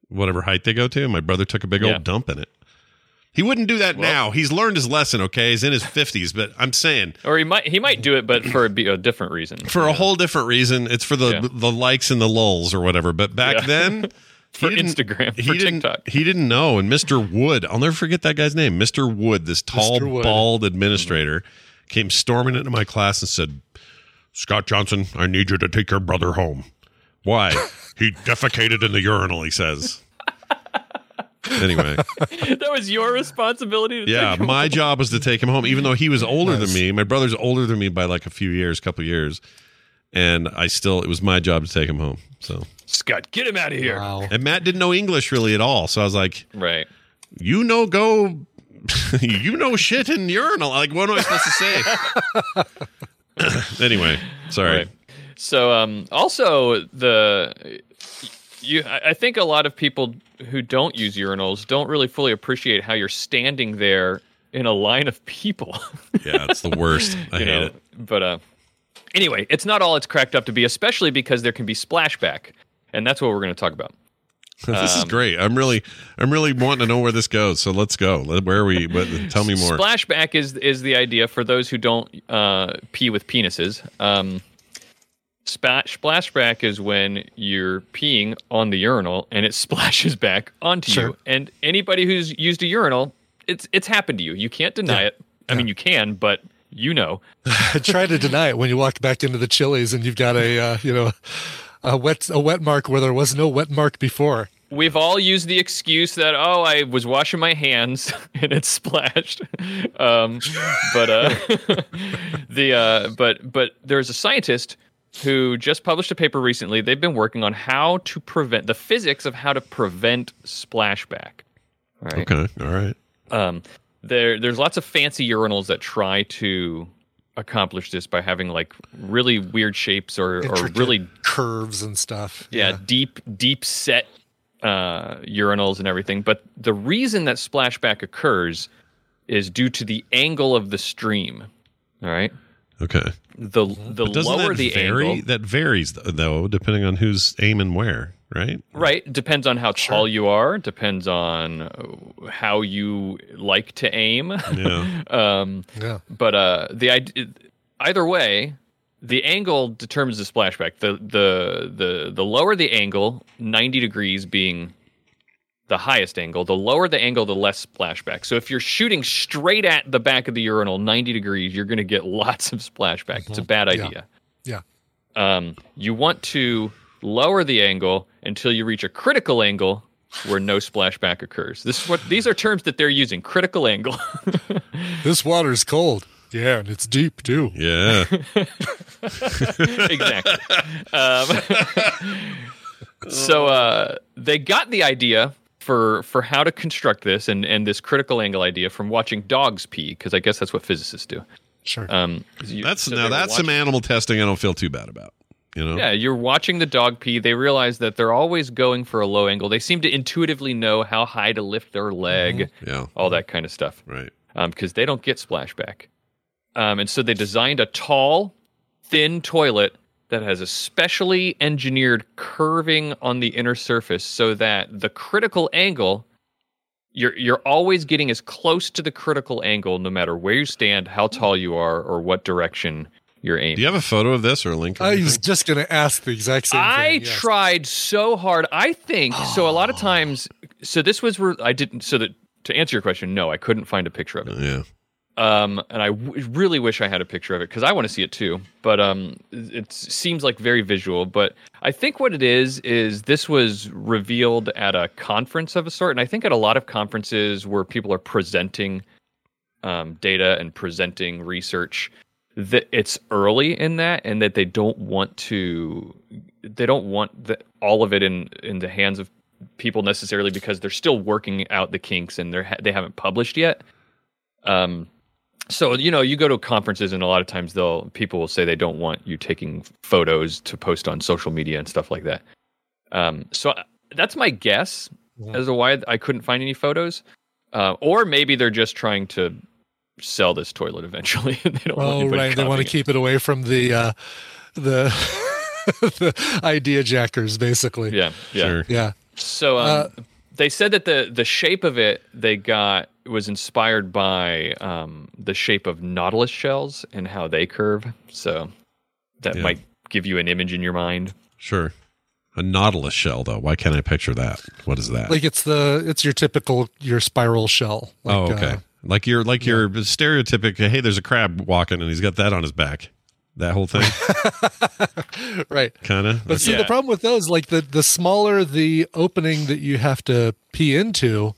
whatever height they go to. My brother took a big Yeah. old dump in it. He wouldn't do that now. He's learned his lesson. Okay, he's in his fifties, but I'm saying Or he might he might do it, but for a, a different reason. for a whole different reason. It's for the Yeah. the likes and the lulls or whatever. But back Yeah. then, For he didn't- Instagram, he for didn't. TikTok. He didn't know. And Mr. Wood, I'll never forget that guy's name. Mr. Wood, this tall, Wood. bald administrator, came storming into my class and said, "Scott Johnson, I need you to take your brother home. Why? he defecated in the urinal." He says. Anyway, that was your responsibility. To yeah, take him my home. job was to take him home, even though he was older Nice. than me. My brother's older than me by like a few years, couple years, and I still it was my job to take him home. So, Scott, get him out of here. Wow. and Matt didn't know English really at all, so I was like, Right. "You know, go, you know, shit in urinal." Like, what am I supposed to say? anyway, sorry. Right. So um, also the you I think a lot of people who don't use urinals don't really fully appreciate how you're standing there in a line of people. Yeah, it's the worst. I hate know? it. But uh, anyway, it's not all it's cracked up to be, especially because there can be splashback, and that's what we're going to talk about. this is Um, great. I'm really, I'm really wanting to know where this goes. So let's go. Where are we? But tell me more. Splashback is is the idea for those who don't uh, pee with penises. Um, splash splashback is when you're peeing on the urinal and it splashes back onto Sure. you. And anybody who's used a urinal, it's it's happened to you. You can't deny Yeah. it. I mean, you can, but you know. Try to deny it when you walk back into the Chili's and you've got a uh, you know a wet a wet mark where there was no wet mark before. We've all used the excuse that oh, I was washing my hands and it splashed. Um, but uh, the uh, but but there's a scientist who just published a paper recently. They've been working on how to prevent the physics of how to prevent splashback. All right. Okay. All right. Um, there, there's lots of fancy urinals that try to accomplish this by having like really weird shapes or, or really curves and stuff. yeah, deep deep set uh, urinals and everything. But the reason that splashback occurs is due to the angle of the stream. All right, Okay. the the lower that the vary? angle, That varies though, depending on who's aiming where, right? right, depends on how tall you are. Depends on uh, how you like to aim. Yeah. um, Yeah. but uh, the either way, the angle determines the splashback. The the the the lower the angle, ninety degrees being the highest angle, the lower the angle, the less splashback. So if you're shooting straight at the back of the urinal, ninety degrees, you're going to get lots of splashback. It's a bad idea. Yeah. Um, you want to lower the angle until you reach a critical angle where no splashback occurs. This is what these are terms that they're using. Critical angle. This water is cold. Yeah, and it's deep too. Yeah. exactly. Um, so uh, they got the idea for for how to construct this and and this critical angle idea from watching dogs pee because I guess that's what physicists do. Sure. Um, you- That's so now were that's some watching- animal testing I don't feel too bad about. You know? Yeah, you're watching the dog pee. They realize that they're always going for a low angle. They seem to intuitively know how high to lift their leg, Yeah. all that kind of stuff. Right. because they don't get splashback. Um, and so they designed a tall, thin toilet that has a specially engineered curving on the inner surface so that the critical angle you're you're always getting as close to the critical angle no matter where you stand, how tall you are, or what direction you're aiming. Do you have a photo of this or a link? or I was just going to ask the exact same I thing. yes. tried so hard. I think so. A lot of times, so this was re- I didn't. So that to answer your question, no, I couldn't find a picture of it. Yeah. Um, and I w- really wish I had a picture of it because I want to see it too. But um, it seems like very visual. But I think what it is is this was revealed at a conference of a sort, and I think at a lot of conferences where people are presenting um, data and presenting research, that it's early in that, and that they don't want to, they don't want the, all of it in in the hands of people necessarily because they're still working out the kinks and they're they haven't published yet. Um, so you know, you go to conferences, and a lot of times they'll people will say they don't want you taking photos to post on social media and stuff like that. Um, so I- that's my guess as to why I couldn't find any photos, uh, or maybe they're just trying to sell this toilet eventually. and they don't Oh, anybody right. They want to it. keep it away from the uh, the the idea jackers, basically. Yeah, yeah. Sure. Yeah. So um, Uh, they said that the the shape of it they got was inspired by um, the shape of nautilus shells and how they curve. So that Yeah. might give you an image in your mind. Sure. A nautilus shell, though. Why can't I picture that? What is that? Like it's the it's your typical your spiral shell. Like, oh, okay. uh, like your like your stereotypic. Hey, there's a crab walking, and he's got that on his back. That whole thing, right. kind of. But see, the problem with those, like the the smaller the opening that you have to pee into,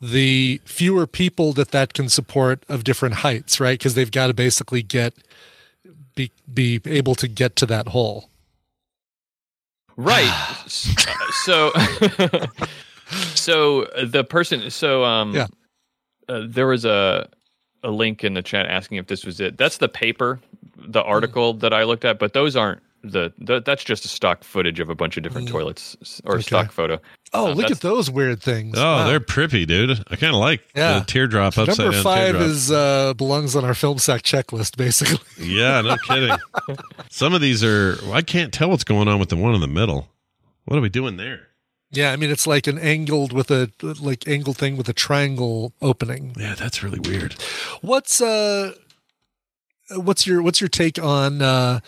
the fewer people that that can support of different heights, right? Because they've got to basically get be be able to get to that hole. Right. So so the person so um Yeah. uh, there was a a link in the chat asking if this was it. That's the paper, the article that I looked at, but those aren't the, the that's just a stock footage of a bunch of different toilets or Okay. stock photo. Oh, Uh, look at those weird things! Oh, Wow. they're pretty, dude. I kind of like Yeah. the teardrop upside Number five teardrop. is uh, belongs on our film sack checklist, basically. yeah, no kidding. Some of these are. I can't tell what's going on with the one in the middle. What are we doing there? Yeah, I mean it's like an angled with a like angled thing with a triangle opening. Yeah, that's really weird. What's uh what's your what's your take on uh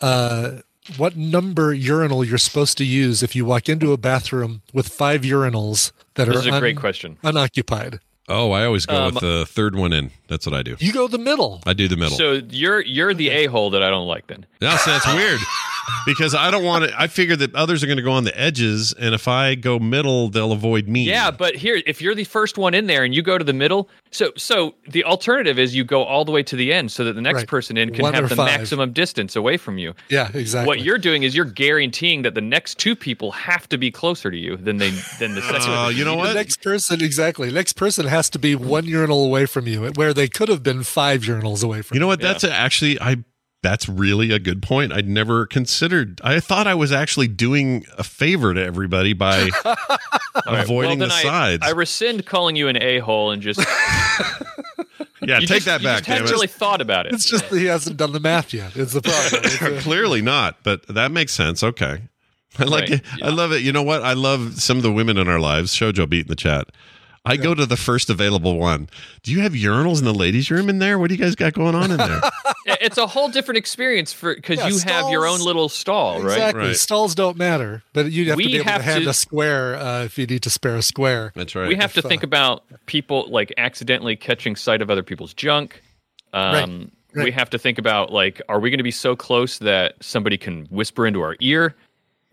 uh what number urinal you're supposed to use if you walk into a bathroom with five urinals that This are is a great question. unoccupied? Oh, I always go Um, with the third one in. That's what I do. You go the middle. I do the middle. So you're you're the a hole that I don't like then. No, see, that's weird because I don't want to. I figure that others are going to go on the edges, and if I go middle, they'll avoid me. Yeah, but here, if you're the first one in there and you go to the middle, so so the alternative is you go all the way to the end so that the next Right. person in can One have the five. maximum distance away from you. Yeah, exactly. What you're doing is you're guaranteeing that the next two people have to be closer to you than they than the second. Oh, you know the what? next person exactly. Next person has to be one urinal away from you, where they could have been five urinals away from You You know what? That's a, actually I. That's really a good point. I'd never considered. I thought I was actually doing a favor to everybody by avoiding well, the I- sides. I, rescind calling you an a hole and just yeah, you take just- that you back. just hadn't really thought about it. It's just that he hasn't done the math yet. It's the problem. It's a- Clearly not, but that makes sense. Okay. I like Right, it. I love it. You know what? I love some of the women in our lives. Shojo beat in the chat. I go to the first available one. Do you have urinals in the ladies' room in there? What do you guys got going on in there? it's a whole different experience for because Yeah, you have your own little stall, right? Exactly. Right. Stalls don't matter, but you have We to be able have to hand to- a square uh, if you need to spare a square. That's right. we have to If, uh, think about people like accidentally catching sight of other people's junk. Um, We right. have to think about like, are we going to be so close that somebody can whisper into our ear?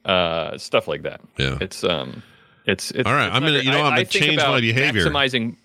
Uh, stuff like that. Yeah. It's um, it's it's All right, it's I'm gonna- great. you know, I- I'm gonna I think change my about behavior. Maximizing.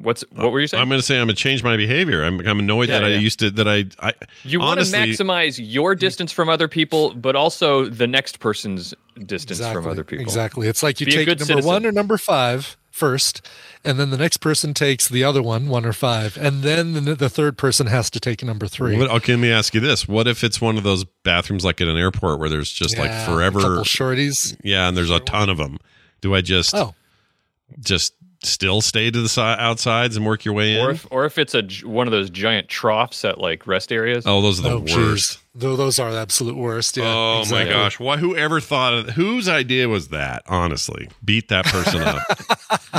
What's what were you saying? I'm going to say I'm going to change my behavior. I'm, I'm annoyed Yeah, that I used to that I I you want to maximize your distance from other people, but also the next person's distance Exactly. from other people. Exactly. It's like you Be take number citizen. one or number five first, and then the next person takes the other one, one or five, and then the, the third person has to take number three. What, okay, let me ask you this: What if it's one of those bathrooms like at an airport where there's just like forever? a couple shorties. yeah, and there's a ton of them. Do I just Oh, just still stay to the side outsides and work your way in? Or if, or if it's a one of those giant troughs at like rest areas. oh, those are the oh, worst. jeez. Though those are the absolute worst. Yeah. oh exactly. my gosh! Why? Whoever thought of whose idea was that? Honestly, beat that person up.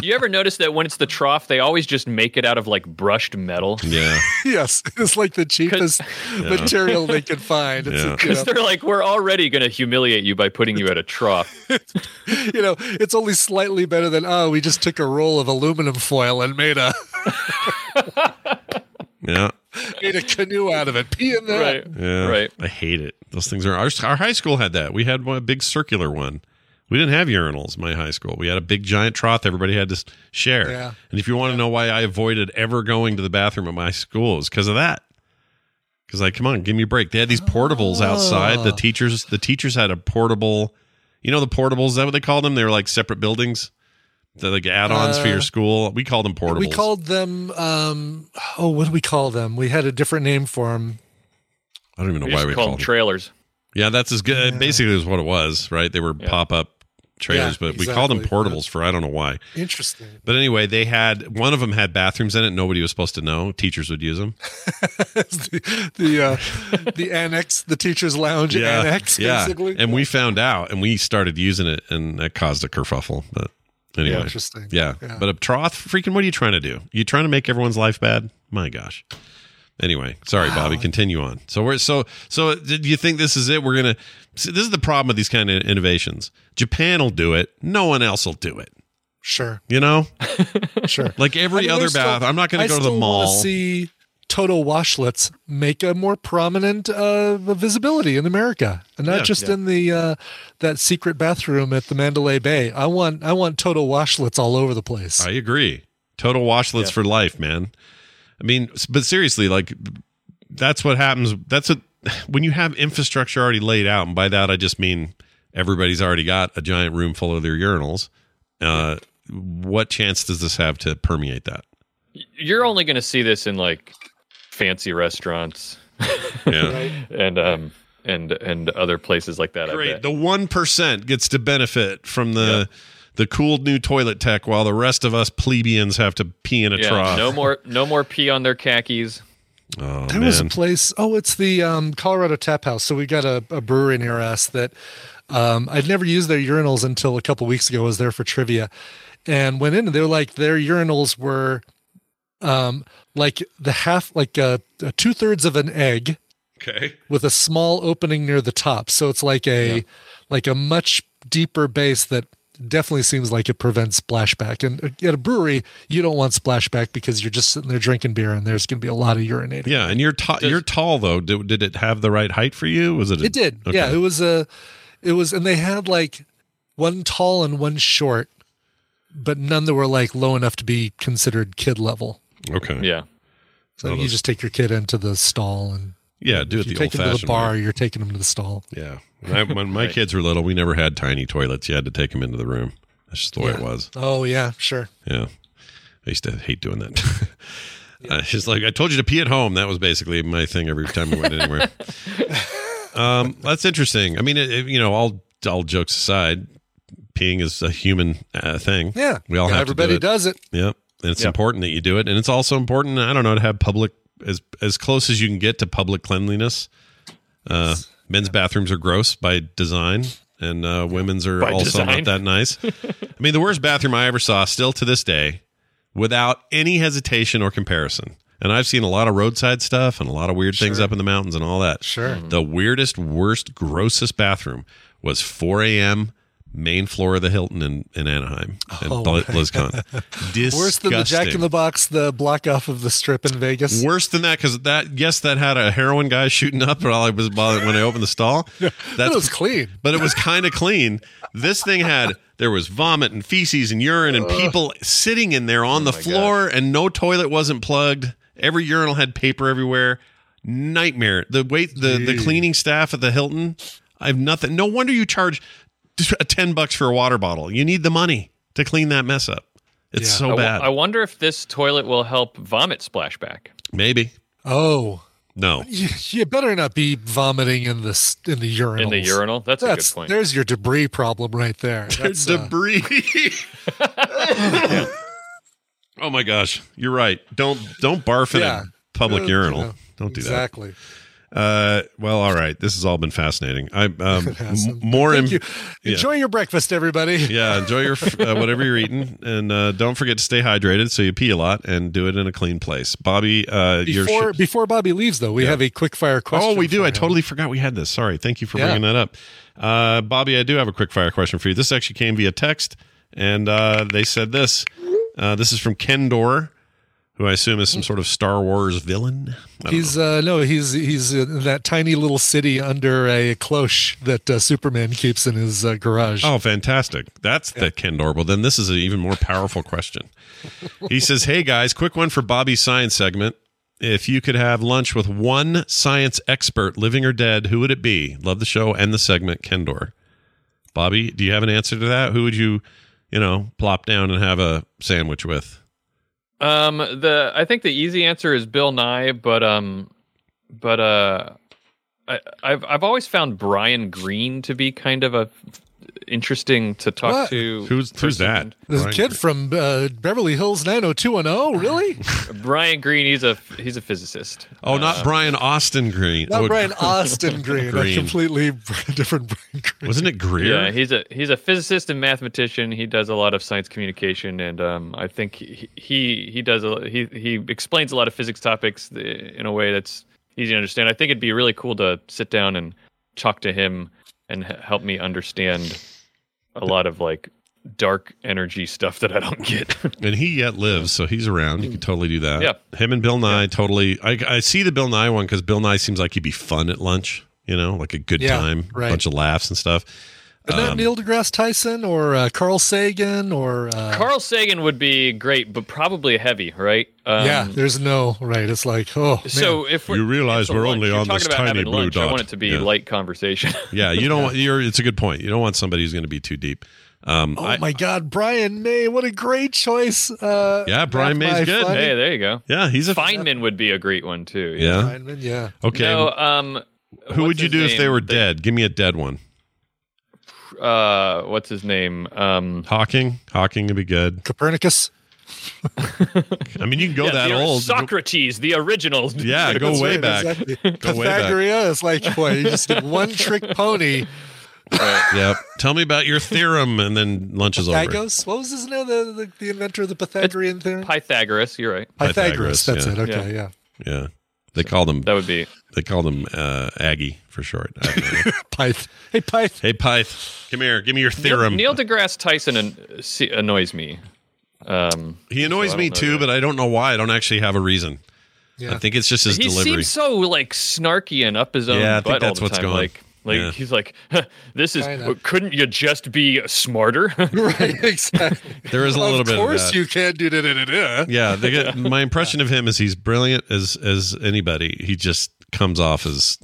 You ever notice that when it's the trough, they always just make it out of like brushed metal? Yeah, Yes, it's like the cheapest material they could find. It's, Yeah. you, Because know, they're like, we're already going to humiliate you by putting you at a trough. you know, it's only slightly better than oh, we just took a roll of aluminum foil and made a yeah, made a canoe out of it. Pee in that. right. yeah. Right. I hate it. Those things are our, our high school had that. We had one a big circular one. We didn't have urinals. in My high school. We had a big giant trough. Everybody had to share. Yeah. And if you want to know why I avoided ever going to the bathroom at my school, is because of that. Because like, come on, give me a break. They had these portables outside. The ah. teachers, the teachers had a portable. You know the portables? Is that what they called them? They were like separate buildings. The like add-ons for your Uh, school. We called them portables. We called them. Um, oh, what do we call them? We had a different name for them. I don't even know We why we call called them them. trailers. Yeah, that's as good. Basically, is what it was, right? They were Yeah. pop up trailers, Yeah, but we called them exactly. portables for I don't know why. Interesting. But anyway, they had one of them had bathrooms in it. Nobody was supposed to know. Teachers would use them. the the, uh, the annex, the teacher's lounge annex, yeah. basically. And we found out, and we started using it, and that caused a kerfuffle. But anyway, Yeah, interesting. Yeah. Yeah. but a troth, freaking, what are you trying to do? You trying to make everyone's life bad? My gosh. Anyway, sorry, Bobby. Continue on. So we're so so. Uh, do you think this is it? We're gonna. See, this is the problem with these kind of innovations. Japan will do it. No one else will do it. Sure, You know, sure. like every I mean, other there's still- bath. I'm not going I to go to the mall. See Toto washlets make a more prominent uh, visibility in America, and not Yeah, just yeah. in the uh, that secret bathroom at the Mandalay Bay. I want I want Toto washlets all over the place. I agree. Toto washlets Yeah. for life, man. I mean, but seriously, like that's what happens. That's a when you have infrastructure already laid out, and by that I just mean everybody's already got a giant room full of their urinals. Uh, what chance does this have to permeate that? You're only going to see this in like fancy restaurants Yeah. and um and and other places like that. Great. The one percent gets to benefit from the the cool new toilet tech, while the rest of us plebeians have to pee in a yeah, trough. no more no more pee on their khakis. Oh There was a place. Oh, it's the um, Colorado Tap House. So we got a, a brewery near us that um, I'd never used their urinals until a couple weeks ago. I was there for trivia, and went in and they were like their urinals were um, like the half, like uh, two thirds of an egg Okay. with a small opening near the top. So it's like a like a much deeper base that definitely seems like it prevents splashback. And at a brewery, you don't want splashback because you're just sitting there drinking beer and there's going to be a lot of urinating. Yeah, and you're ta- you're tall though. Did, did it have the right height for you? Was it? a- It did. Okay. Yeah, it was a it was and they had like one tall and one short, but none that were like low enough to be considered kid level. Okay. Yeah. So you those- just take your kid into the stall and Yeah, do it the old him to the fashioned bar, way. you're taking them to the stall. Yeah. When, I, when my Right. kids were little, we never had tiny toilets. You had to take them into the room. That's just the way it was. Oh yeah, sure. Yeah. I used to hate doing that. uh, it's like I told you to pee at home. That was basically my thing every time we went anywhere. um, that's interesting. I mean, it, it- you know, all all jokes aside, peeing is a human uh, thing. Yeah. we all have everybody to do it. does it. Yep. And it's Yep. important that you do it. And it's also important, I don't know, to have public as as close as you can get to public cleanliness. Uh, men's bathrooms are gross by design, and uh, women's are By also design. not that nice. I mean, the worst bathroom I ever saw, still to this day, without any hesitation or comparison. And I've seen a lot of roadside stuff and a lot of weird things up in the mountains and all that. Sure. The weirdest, worst, grossest bathroom was 4 a.m. main floor of the Hilton in, in Anaheim and Oh, BlizzCon. Worse than the Jack in the Box, the block off of the strip in Vegas. Worse than that because that yes, that had a heroin guy shooting up while I was while, when I opened the stall. That was clean. but it was kind of clean. This thing had there was vomit and feces and urine and people sitting in there on oh the floor and no toilet wasn't plugged. Every urinal had paper everywhere. Nightmare. The wait the the cleaning staff at the Hilton. I have nothing. No wonder you charge a ten bucks for a water bottle. You need the money to clean that mess up. It's Yeah. so I, w- bad. I wonder if this toilet will help vomit splashback. Maybe Oh, no. you, you better not be vomiting in the in the urinal. In the urinal? That's, That's a good point. there's your debris problem right there. That's, uh, debris. oh my gosh, you're right. Don't don't barf in Yeah. a public Uh, urinal. yeah, don't do that. exactly. that. Uh, well, all right. This has all been fascinating. I um more in, you. yeah. Enjoy your breakfast, everybody. yeah, enjoy your uh, whatever you're eating, and uh, don't forget to stay hydrated so you pee a lot and do it in a clean place. Bobby, uh, your Before sh- before Bobby leaves, though, we Yeah. have a quick fire question. Oh, we do. I him. totally forgot we had this. Sorry. Thank you for Yeah. bringing that up. Uh, Bobby, I do have a quick fire question for you. This actually came via text, and uh, they said this. Uh, this is from Kendor, who I assume is some sort of Star Wars villain. He's uh no, he's he's in that tiny little city under a cloche that uh, Superman keeps in his uh, garage. Oh, fantastic. That's the Kendor. Well, then this is an even more powerful question. He says, Hey guys, quick one for Bobby's science segment. If you could have lunch with one science expert, living or dead, who would it be? Love the show and the segment, Kendor. Bobby, do you have an answer to that? Who would you, you know, plop down and have a sandwich with? Um, the I think the easy answer is Bill Nye, but um, but uh, I, I've I've always found Brian Greene to be kind of a interesting to talk What? to. Who's who's that? This Brian kid from uh, Beverly Hills 90210, really? Brian Greene. He's a he's a physicist. Oh, not Brian Austin Green. Not oh, Brian Austin Green, Green. a completely different Brian Greene. Wasn't it Greer? Yeah, he's a he's a physicist and mathematician. He does a lot of science communication, and um, I think he he he does a, he he explains a lot of physics topics uh, in a way that's easy to understand. I think it'd be really cool to sit down and talk to him and h- help me understand a lot of like dark energy stuff that I don't get. and he yet lives, so he's around. You could totally do that. Yeah. Him and Bill Nye totally. I, I see the Bill Nye one because Bill Nye seems like he'd be fun at lunch. You know, like a good Yeah, time, right. bunch of laughs and stuff. Isn't that Um, Neil deGrasse Tyson or uh, Carl Sagan or uh, Carl Sagan would be great, but probably heavy, right? Um, yeah, there's no right. It's like oh, man. So if we're, You realize we're lunch, only you're on this tiny blue lunch, I want it to be Yeah. light conversation. Yeah, you don't want. You're. It's a good point. You don't want somebody who's going to be too deep. Um, oh I- my God, Brian May, what a great choice. Uh, Yeah, Brian May's good. Funny. hey, there you go. yeah, he's a. Feynman would be a great one too. Yeah. Feynman, yeah. Okay. No, um, Who would you his do if they were dead? Give me a dead one. Uh, what's his name? Um, Hawking. Hawking would be good. Copernicus. I mean, you can go yeah, that old. Socrates, the original. Yeah, go That's way right, back. exactly. Go way back. Pythagoras is like boy, you just did one trick pony. Yep. Tell me about your theorem, and then lunch is over. Pythagos. What was his name? The, the, the inventor of the Pythagorean theorem. Pythagoras. You're right. Pythagoras. That's yeah. it. Okay, yeah. Yeah. They called him. That would be. They called him uh, Aggie for short. I. Pyth. Hey, Pyth. hey, Pyth, come here. Give me your theorem. Neil deGrasse Tyson an, see, annoys me. Um, he annoys So me too, that. but I don't know why. I don't actually have a reason. Yeah. I think it's just his he delivery. seems so like snarky and up his own Yeah, I think butt all that's the what's time. going- Like, like yeah. he's like, "This is. Kinda. Couldn't you just be smarter?" right, exactly. There is a little of bit of course you can do da da da da. yeah, they get, my impression of him is he's brilliant as as anybody. He just comes off as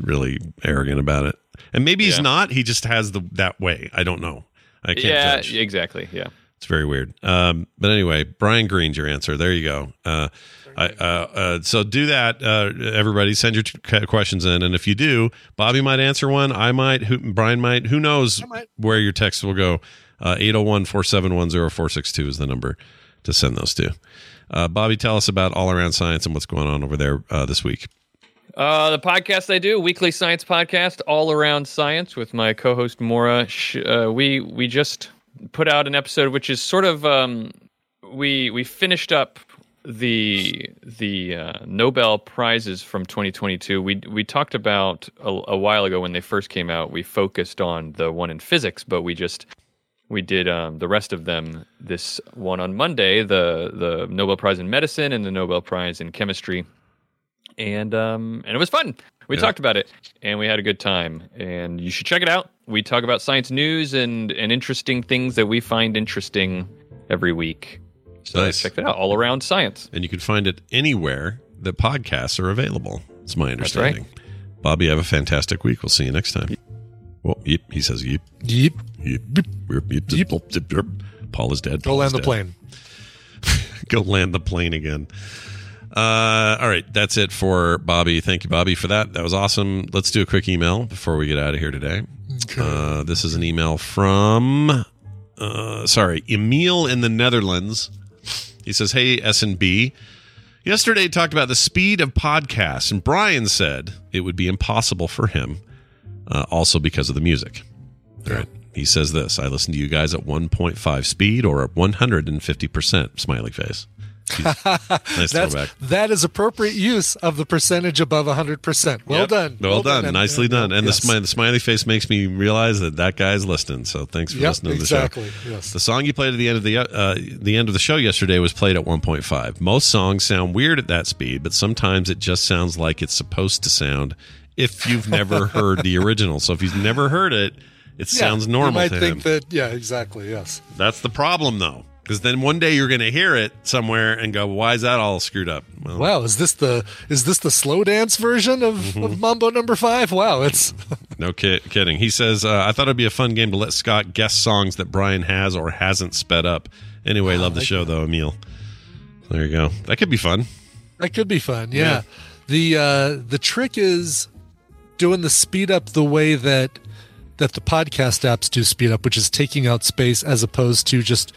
really arrogant about it, and maybe he's Yeah. not. He just has the that way. I don't know. I can't yeah, judge. exactly. Yeah. It's very weird. Um, but anyway, Brian Greene's your answer. There you go. Uh, I, uh, uh, so do that, uh, everybody. Send your t- questions in, and if you do, Bobby might answer one. I might. Who, Brian might. Who knows might. where your text will go? Uh, 801-471-0462 is the number to send those to. Uh, Bobby, tell us about all around science and what's going on over there uh, this week. Uh, the podcast I do, weekly science podcast, all around science, with my co-host Mora. Uh, we we just put out an episode which is sort of um, we we finished up the the uh, Nobel prizes from 2022. We we talked about a, a while ago when they first came out. We focused on the one in physics, but we just we did um, the rest of them. This one on Monday, the the Nobel Prize in medicine and the Nobel Prize in chemistry and um and it was fun. We talked about it and we had a good time. And you should check it out. We talk about science news and and interesting things that we find interesting every week. So Nice. check that out. All around science. And you can find it anywhere that podcasts are available. It's my That's right. understanding. Bobby, have a fantastic week. We'll see you next time. Well, yep, he says yep. Yeep. Yep, yep, yep, yep, yep, yep, yep. Paul is dead. Go Paul land is the dead. plane. Go land the plane again. Uh, all right, that's it for Bobby. Thank you, Bobby, for that. That was awesome. Let's do a quick email before we get out of here today. Uh, this is an email from, uh, sorry, Emil in the Netherlands. He says, "Hey S and B, yesterday talked about the speed of podcasts, and Brian said it would be impossible for him, uh, also because of the music. All right. He says this: I listen to you guys at 1.5 speed or at 150 percent. Smiley face. Nice That's throwback. that is appropriate use of the percentage above hundred percent. Well Yep. done. Well, done. and- Nicely and- done. And yes. the, smi- the smiley face makes me realize that that guy's listening. So thanks for Yep, listening to the exactly. show. Yes. The song you played at the end of the uh, the end of the show yesterday was played at 1.5. Most songs sound weird at that speed, but sometimes it just sounds like it's supposed to sound. If you've never heard the original, so if you've never heard it, it Yeah, sounds normal You might to think him. that. Yeah, exactly. Yes. That's the problem, though, because then one day you're going to hear it somewhere and go, "Why is that all screwed up?" Well, Wow. Is this the is this the slow dance version of, Mm-hmm. of Mambo Number Five? Wow. It's No ki- kidding. He says, uh, I thought it'd be a fun game to let Scott guess songs that Brian has or hasn't sped up. Anyway, love the show, though, Emil. There you go. That could be fun. that could be fun. Yeah. The uh, the trick is doing the speed up the way that that the podcast apps do speed up, which is taking out space as opposed to just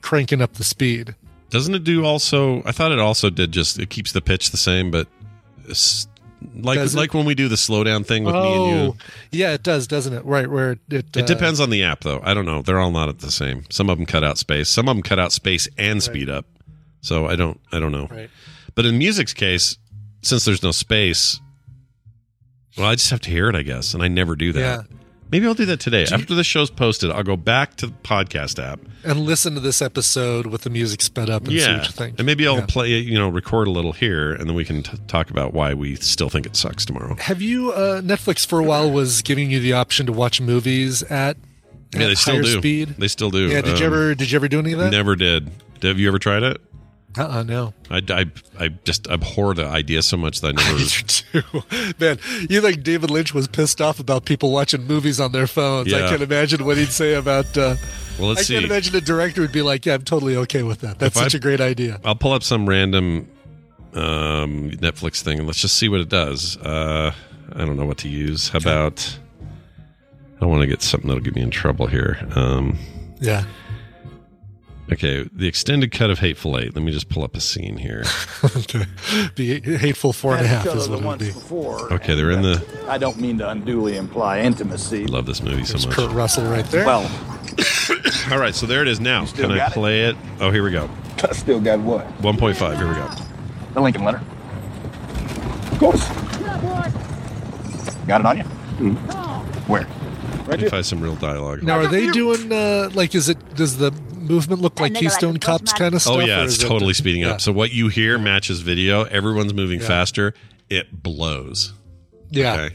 cranking up the speed. Doesn't it do also? I thought it also did just it keeps the pitch the same, but it's like Does it? like when we do the slowdown thing with me and you. Oh, yeah, it does, doesn't it? Right, where it it, It uh, depends on the app, though. I don't know. They're all not at the same. Some of them cut out space. Some of them cut out space and speed up. So I don't. I don't know. Right. But in music's case, since there's no space, well, I just have to hear it, I guess, and I never do that. Yeah. Maybe I'll do that today. After the show's posted, I'll go back to the podcast app. and listen to this episode with the music sped up and see yeah, what you think. and maybe I'll Yeah. play, you know, record a little here, and then we can t- talk about why we still think it sucks tomorrow. Have you uh, Netflix for a while was giving you the option to watch movies at, Yeah, they still do. speed? They still do. Yeah, did you Um, ever did you ever do any of that? Never did. Have you ever tried it? Uh uh no. I, I, I just abhor the idea so much that I never. too. Man, you think David Lynch was pissed off about people watching movies on their phones? I Yeah. can imagine what he'd say about. Uh, Well, let's I see. can imagine a director would be like, "Yeah, I'm totally okay with that. That's If such a great idea." I'll pull up some random um, Netflix thing and let's just see what it does. Uh, I don't know what to use. How about? I don't want to get something that'll get me in trouble here. Um, Yeah. Okay, the extended cut of Hateful Eight. Let me just pull up a scene here. okay. Be hateful four and a half is what it would be. Okay, they're in the. I don't mean to unduly imply intimacy. Love this movie so much. Kurt Russell right there. Well, All right, so there it is now. Can I got it? play it? Oh, here we go. I still got what? 1.5. Here we go. The Lincoln letter. Of course. Got it on you? Where? Let me find some real dialogue. Now, are they doing uh, like? Is it? Does the movement look like Keystone Cops kind of stuff? Oh yeah, it's is it- totally speeding yeah. up. So what you hear matches video. Everyone's moving Yeah. faster. It blows. Yeah. Okay.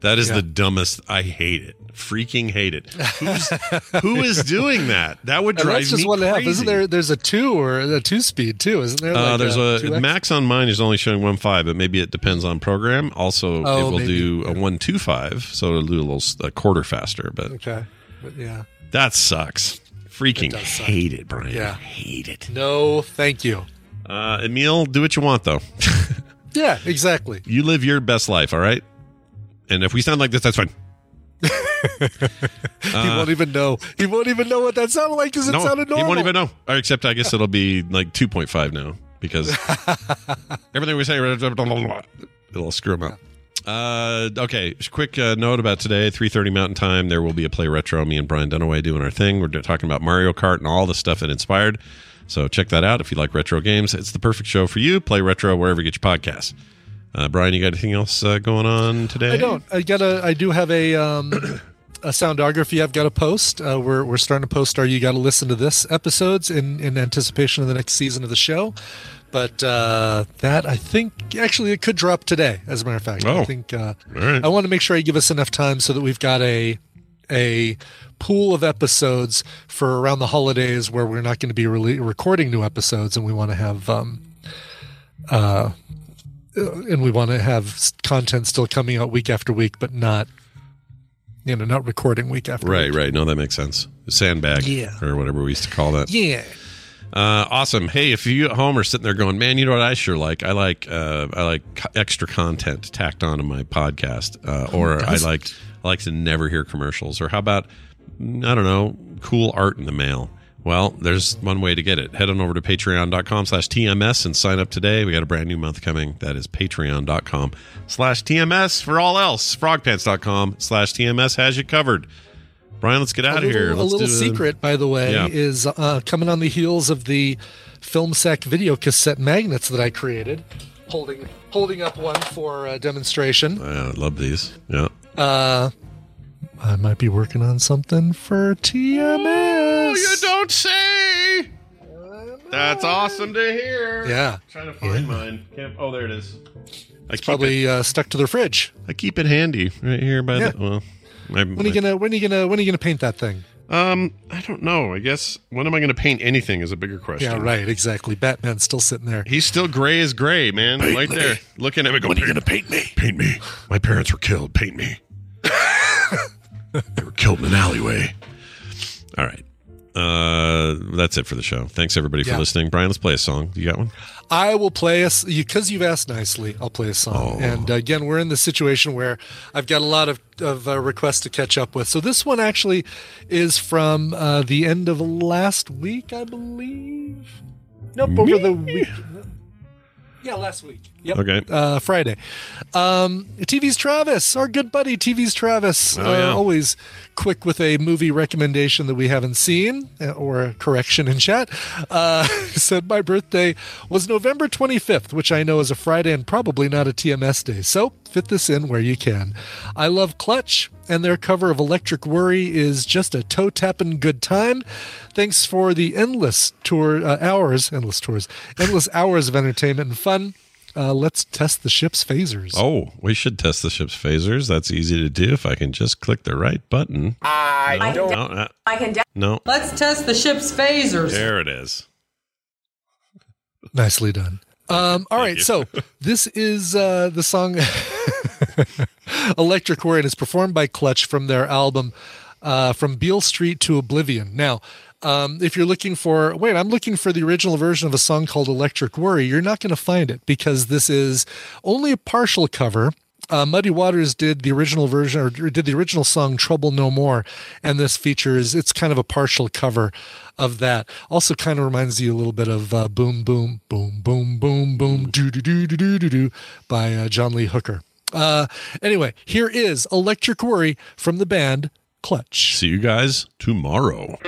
That is Yeah. the dumbest. I hate it. Freaking hate it. Who's, who is doing that? That would And drive that's just me one and a half. crazy. Isn't there? There's a two or a two speed too, isn't there? Uh, there's a 2X? max on mine is only showing one five, but maybe it depends on program. Also, Oh, it will maybe. do a one two five, so it'll do a little s- a quarter faster. But Okay. But yeah. that sucks. Freaking suck. hate it, Brian. Yeah. hate it. No, thank you. Uh, Emil, do what you want though. Yeah, exactly. you live your best life, all right? And if we sound like this, that's fine. he won't even know. He won't even know what that sounded like because it Uh, no, sounded normal. he won't even know. Or except I guess it'll be like 2.5 now because everything we say, it'll screw him up. Uh, okay, quick uh, note about today, 3.30 Mountain Time. There will be a Play Retro. Me and Brian Dunaway doing our thing. We're talking about Mario Kart and all the stuff that inspired. So check that out if you like retro games. It's the perfect show for you. Play Retro wherever you get your podcasts. Uh, Brian, you got anything else uh, going on today? I don't. I got a. I do have a um, a soundography. I've got a post. Uh, we're we're starting to post our. You got to listen to this episodes in in anticipation of the next season of the show. But uh, that I think actually it could drop today. As a matter of fact, Oh. I think uh, right. I want to make sure I give us enough time so that we've got a a pool of episodes for around the holidays where we're not going to be really recording new episodes, and we want to have um, uh, and we want to have content still coming out week after week, but not you know not recording week after Right, week. right. No, that makes sense. Sandbag, Yeah. or whatever we used to call that. Yeah. Uh, awesome. Hey, if you at home are sitting there going, man, you know what I sure like? I like uh, I like extra content tacked onto my podcast, uh, or I like I like to never hear commercials. Or how about I don't know, cool art in the mail. Well, there's one way to get it. Head on over to patreon.com slash TMS and sign up today. We got a brand new month coming. That is patreon.com slash TMS. For all else, frogpants.com slash TMS has you covered. Brian, let's get out a of here. a Let's little do the- secret, by the way, Yeah. is uh, coming on the heels of the film sack video cassette magnets that I created. Holding holding up one for uh, demonstration. I love these. Yeah. Uh, I might be working on something for TMS. Oh, you don't say. That's awesome to hear. Yeah. I'm trying to find mine. Can't, oh, there it is. I Probably it, uh, stuck to the fridge. I keep it handy right here by Yeah. the. Well, my, When are you gonna when are you gonna when are you gonna paint that thing? Um, I don't know. I guess when am I going to paint anything is a bigger question. Yeah, right, exactly. Batman's still sitting there. He's still gray as gray, man. right there, looking at me. Going, when are you going to paint me? Paint me. My parents were killed. Paint me. they were killed in an alleyway. All right. uh, that's it for the show. Thanks everybody for Yeah. listening. Brian, let's play a song. You got one? I will play us because you've asked nicely. I'll play a song, and uh, again, we're in the situation where I've got a lot of of uh, requests to catch up with. So this one actually is from uh, the end of last week, I believe. Nope, over the week. Yeah, last week. Yep. Okay. Uh, Friday. Um, TV's Travis, our good buddy TV's Travis, Oh, yeah. uh, always quick with a movie recommendation that we haven't seen uh, or a correction in chat. Uh, said my birthday was November 25th, which I know is a Friday and probably not a TMS day. So fit this in where you can. I love Clutch, and their cover of Electric Worry is just a toe tapping good time. Thanks for the endless tour uh, hours, endless tours, endless hours of entertainment and fun. Uh, let's test the ship's phasers. Oh, we should test the ship's phasers. That's easy to do if I can just click the right button. I No, don't. no, I can. no. Let's test the ship's phasers. There it is. Nicely done. Um, all right, you. so this is uh, the song Electric Worry, and it's performed by Clutch from their album uh, From Beale Street to Oblivion. Now, um, if you're looking for, wait, I'm looking for the original version of a song called Electric Worry, you're not going to find it because this is only a partial cover. Uh, Muddy Waters did the original version or did the original song Trouble No More, and this features it's kind of a partial cover of that. Also, kind of reminds you a little bit of uh, Boom Boom Boom Boom Boom Boom Do Do Do Do Do Do Do by uh, John Lee Hooker. Uh, anyway, here is Electric Worry from the band Clutch. See you guys tomorrow.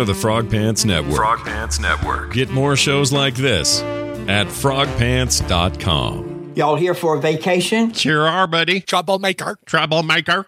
of the Frog Pants Network. Frog Pants Network. Get more shows like this at frogpants.com. Y'all here for a vacation? Sure are, buddy. Troublemaker. Troublemaker.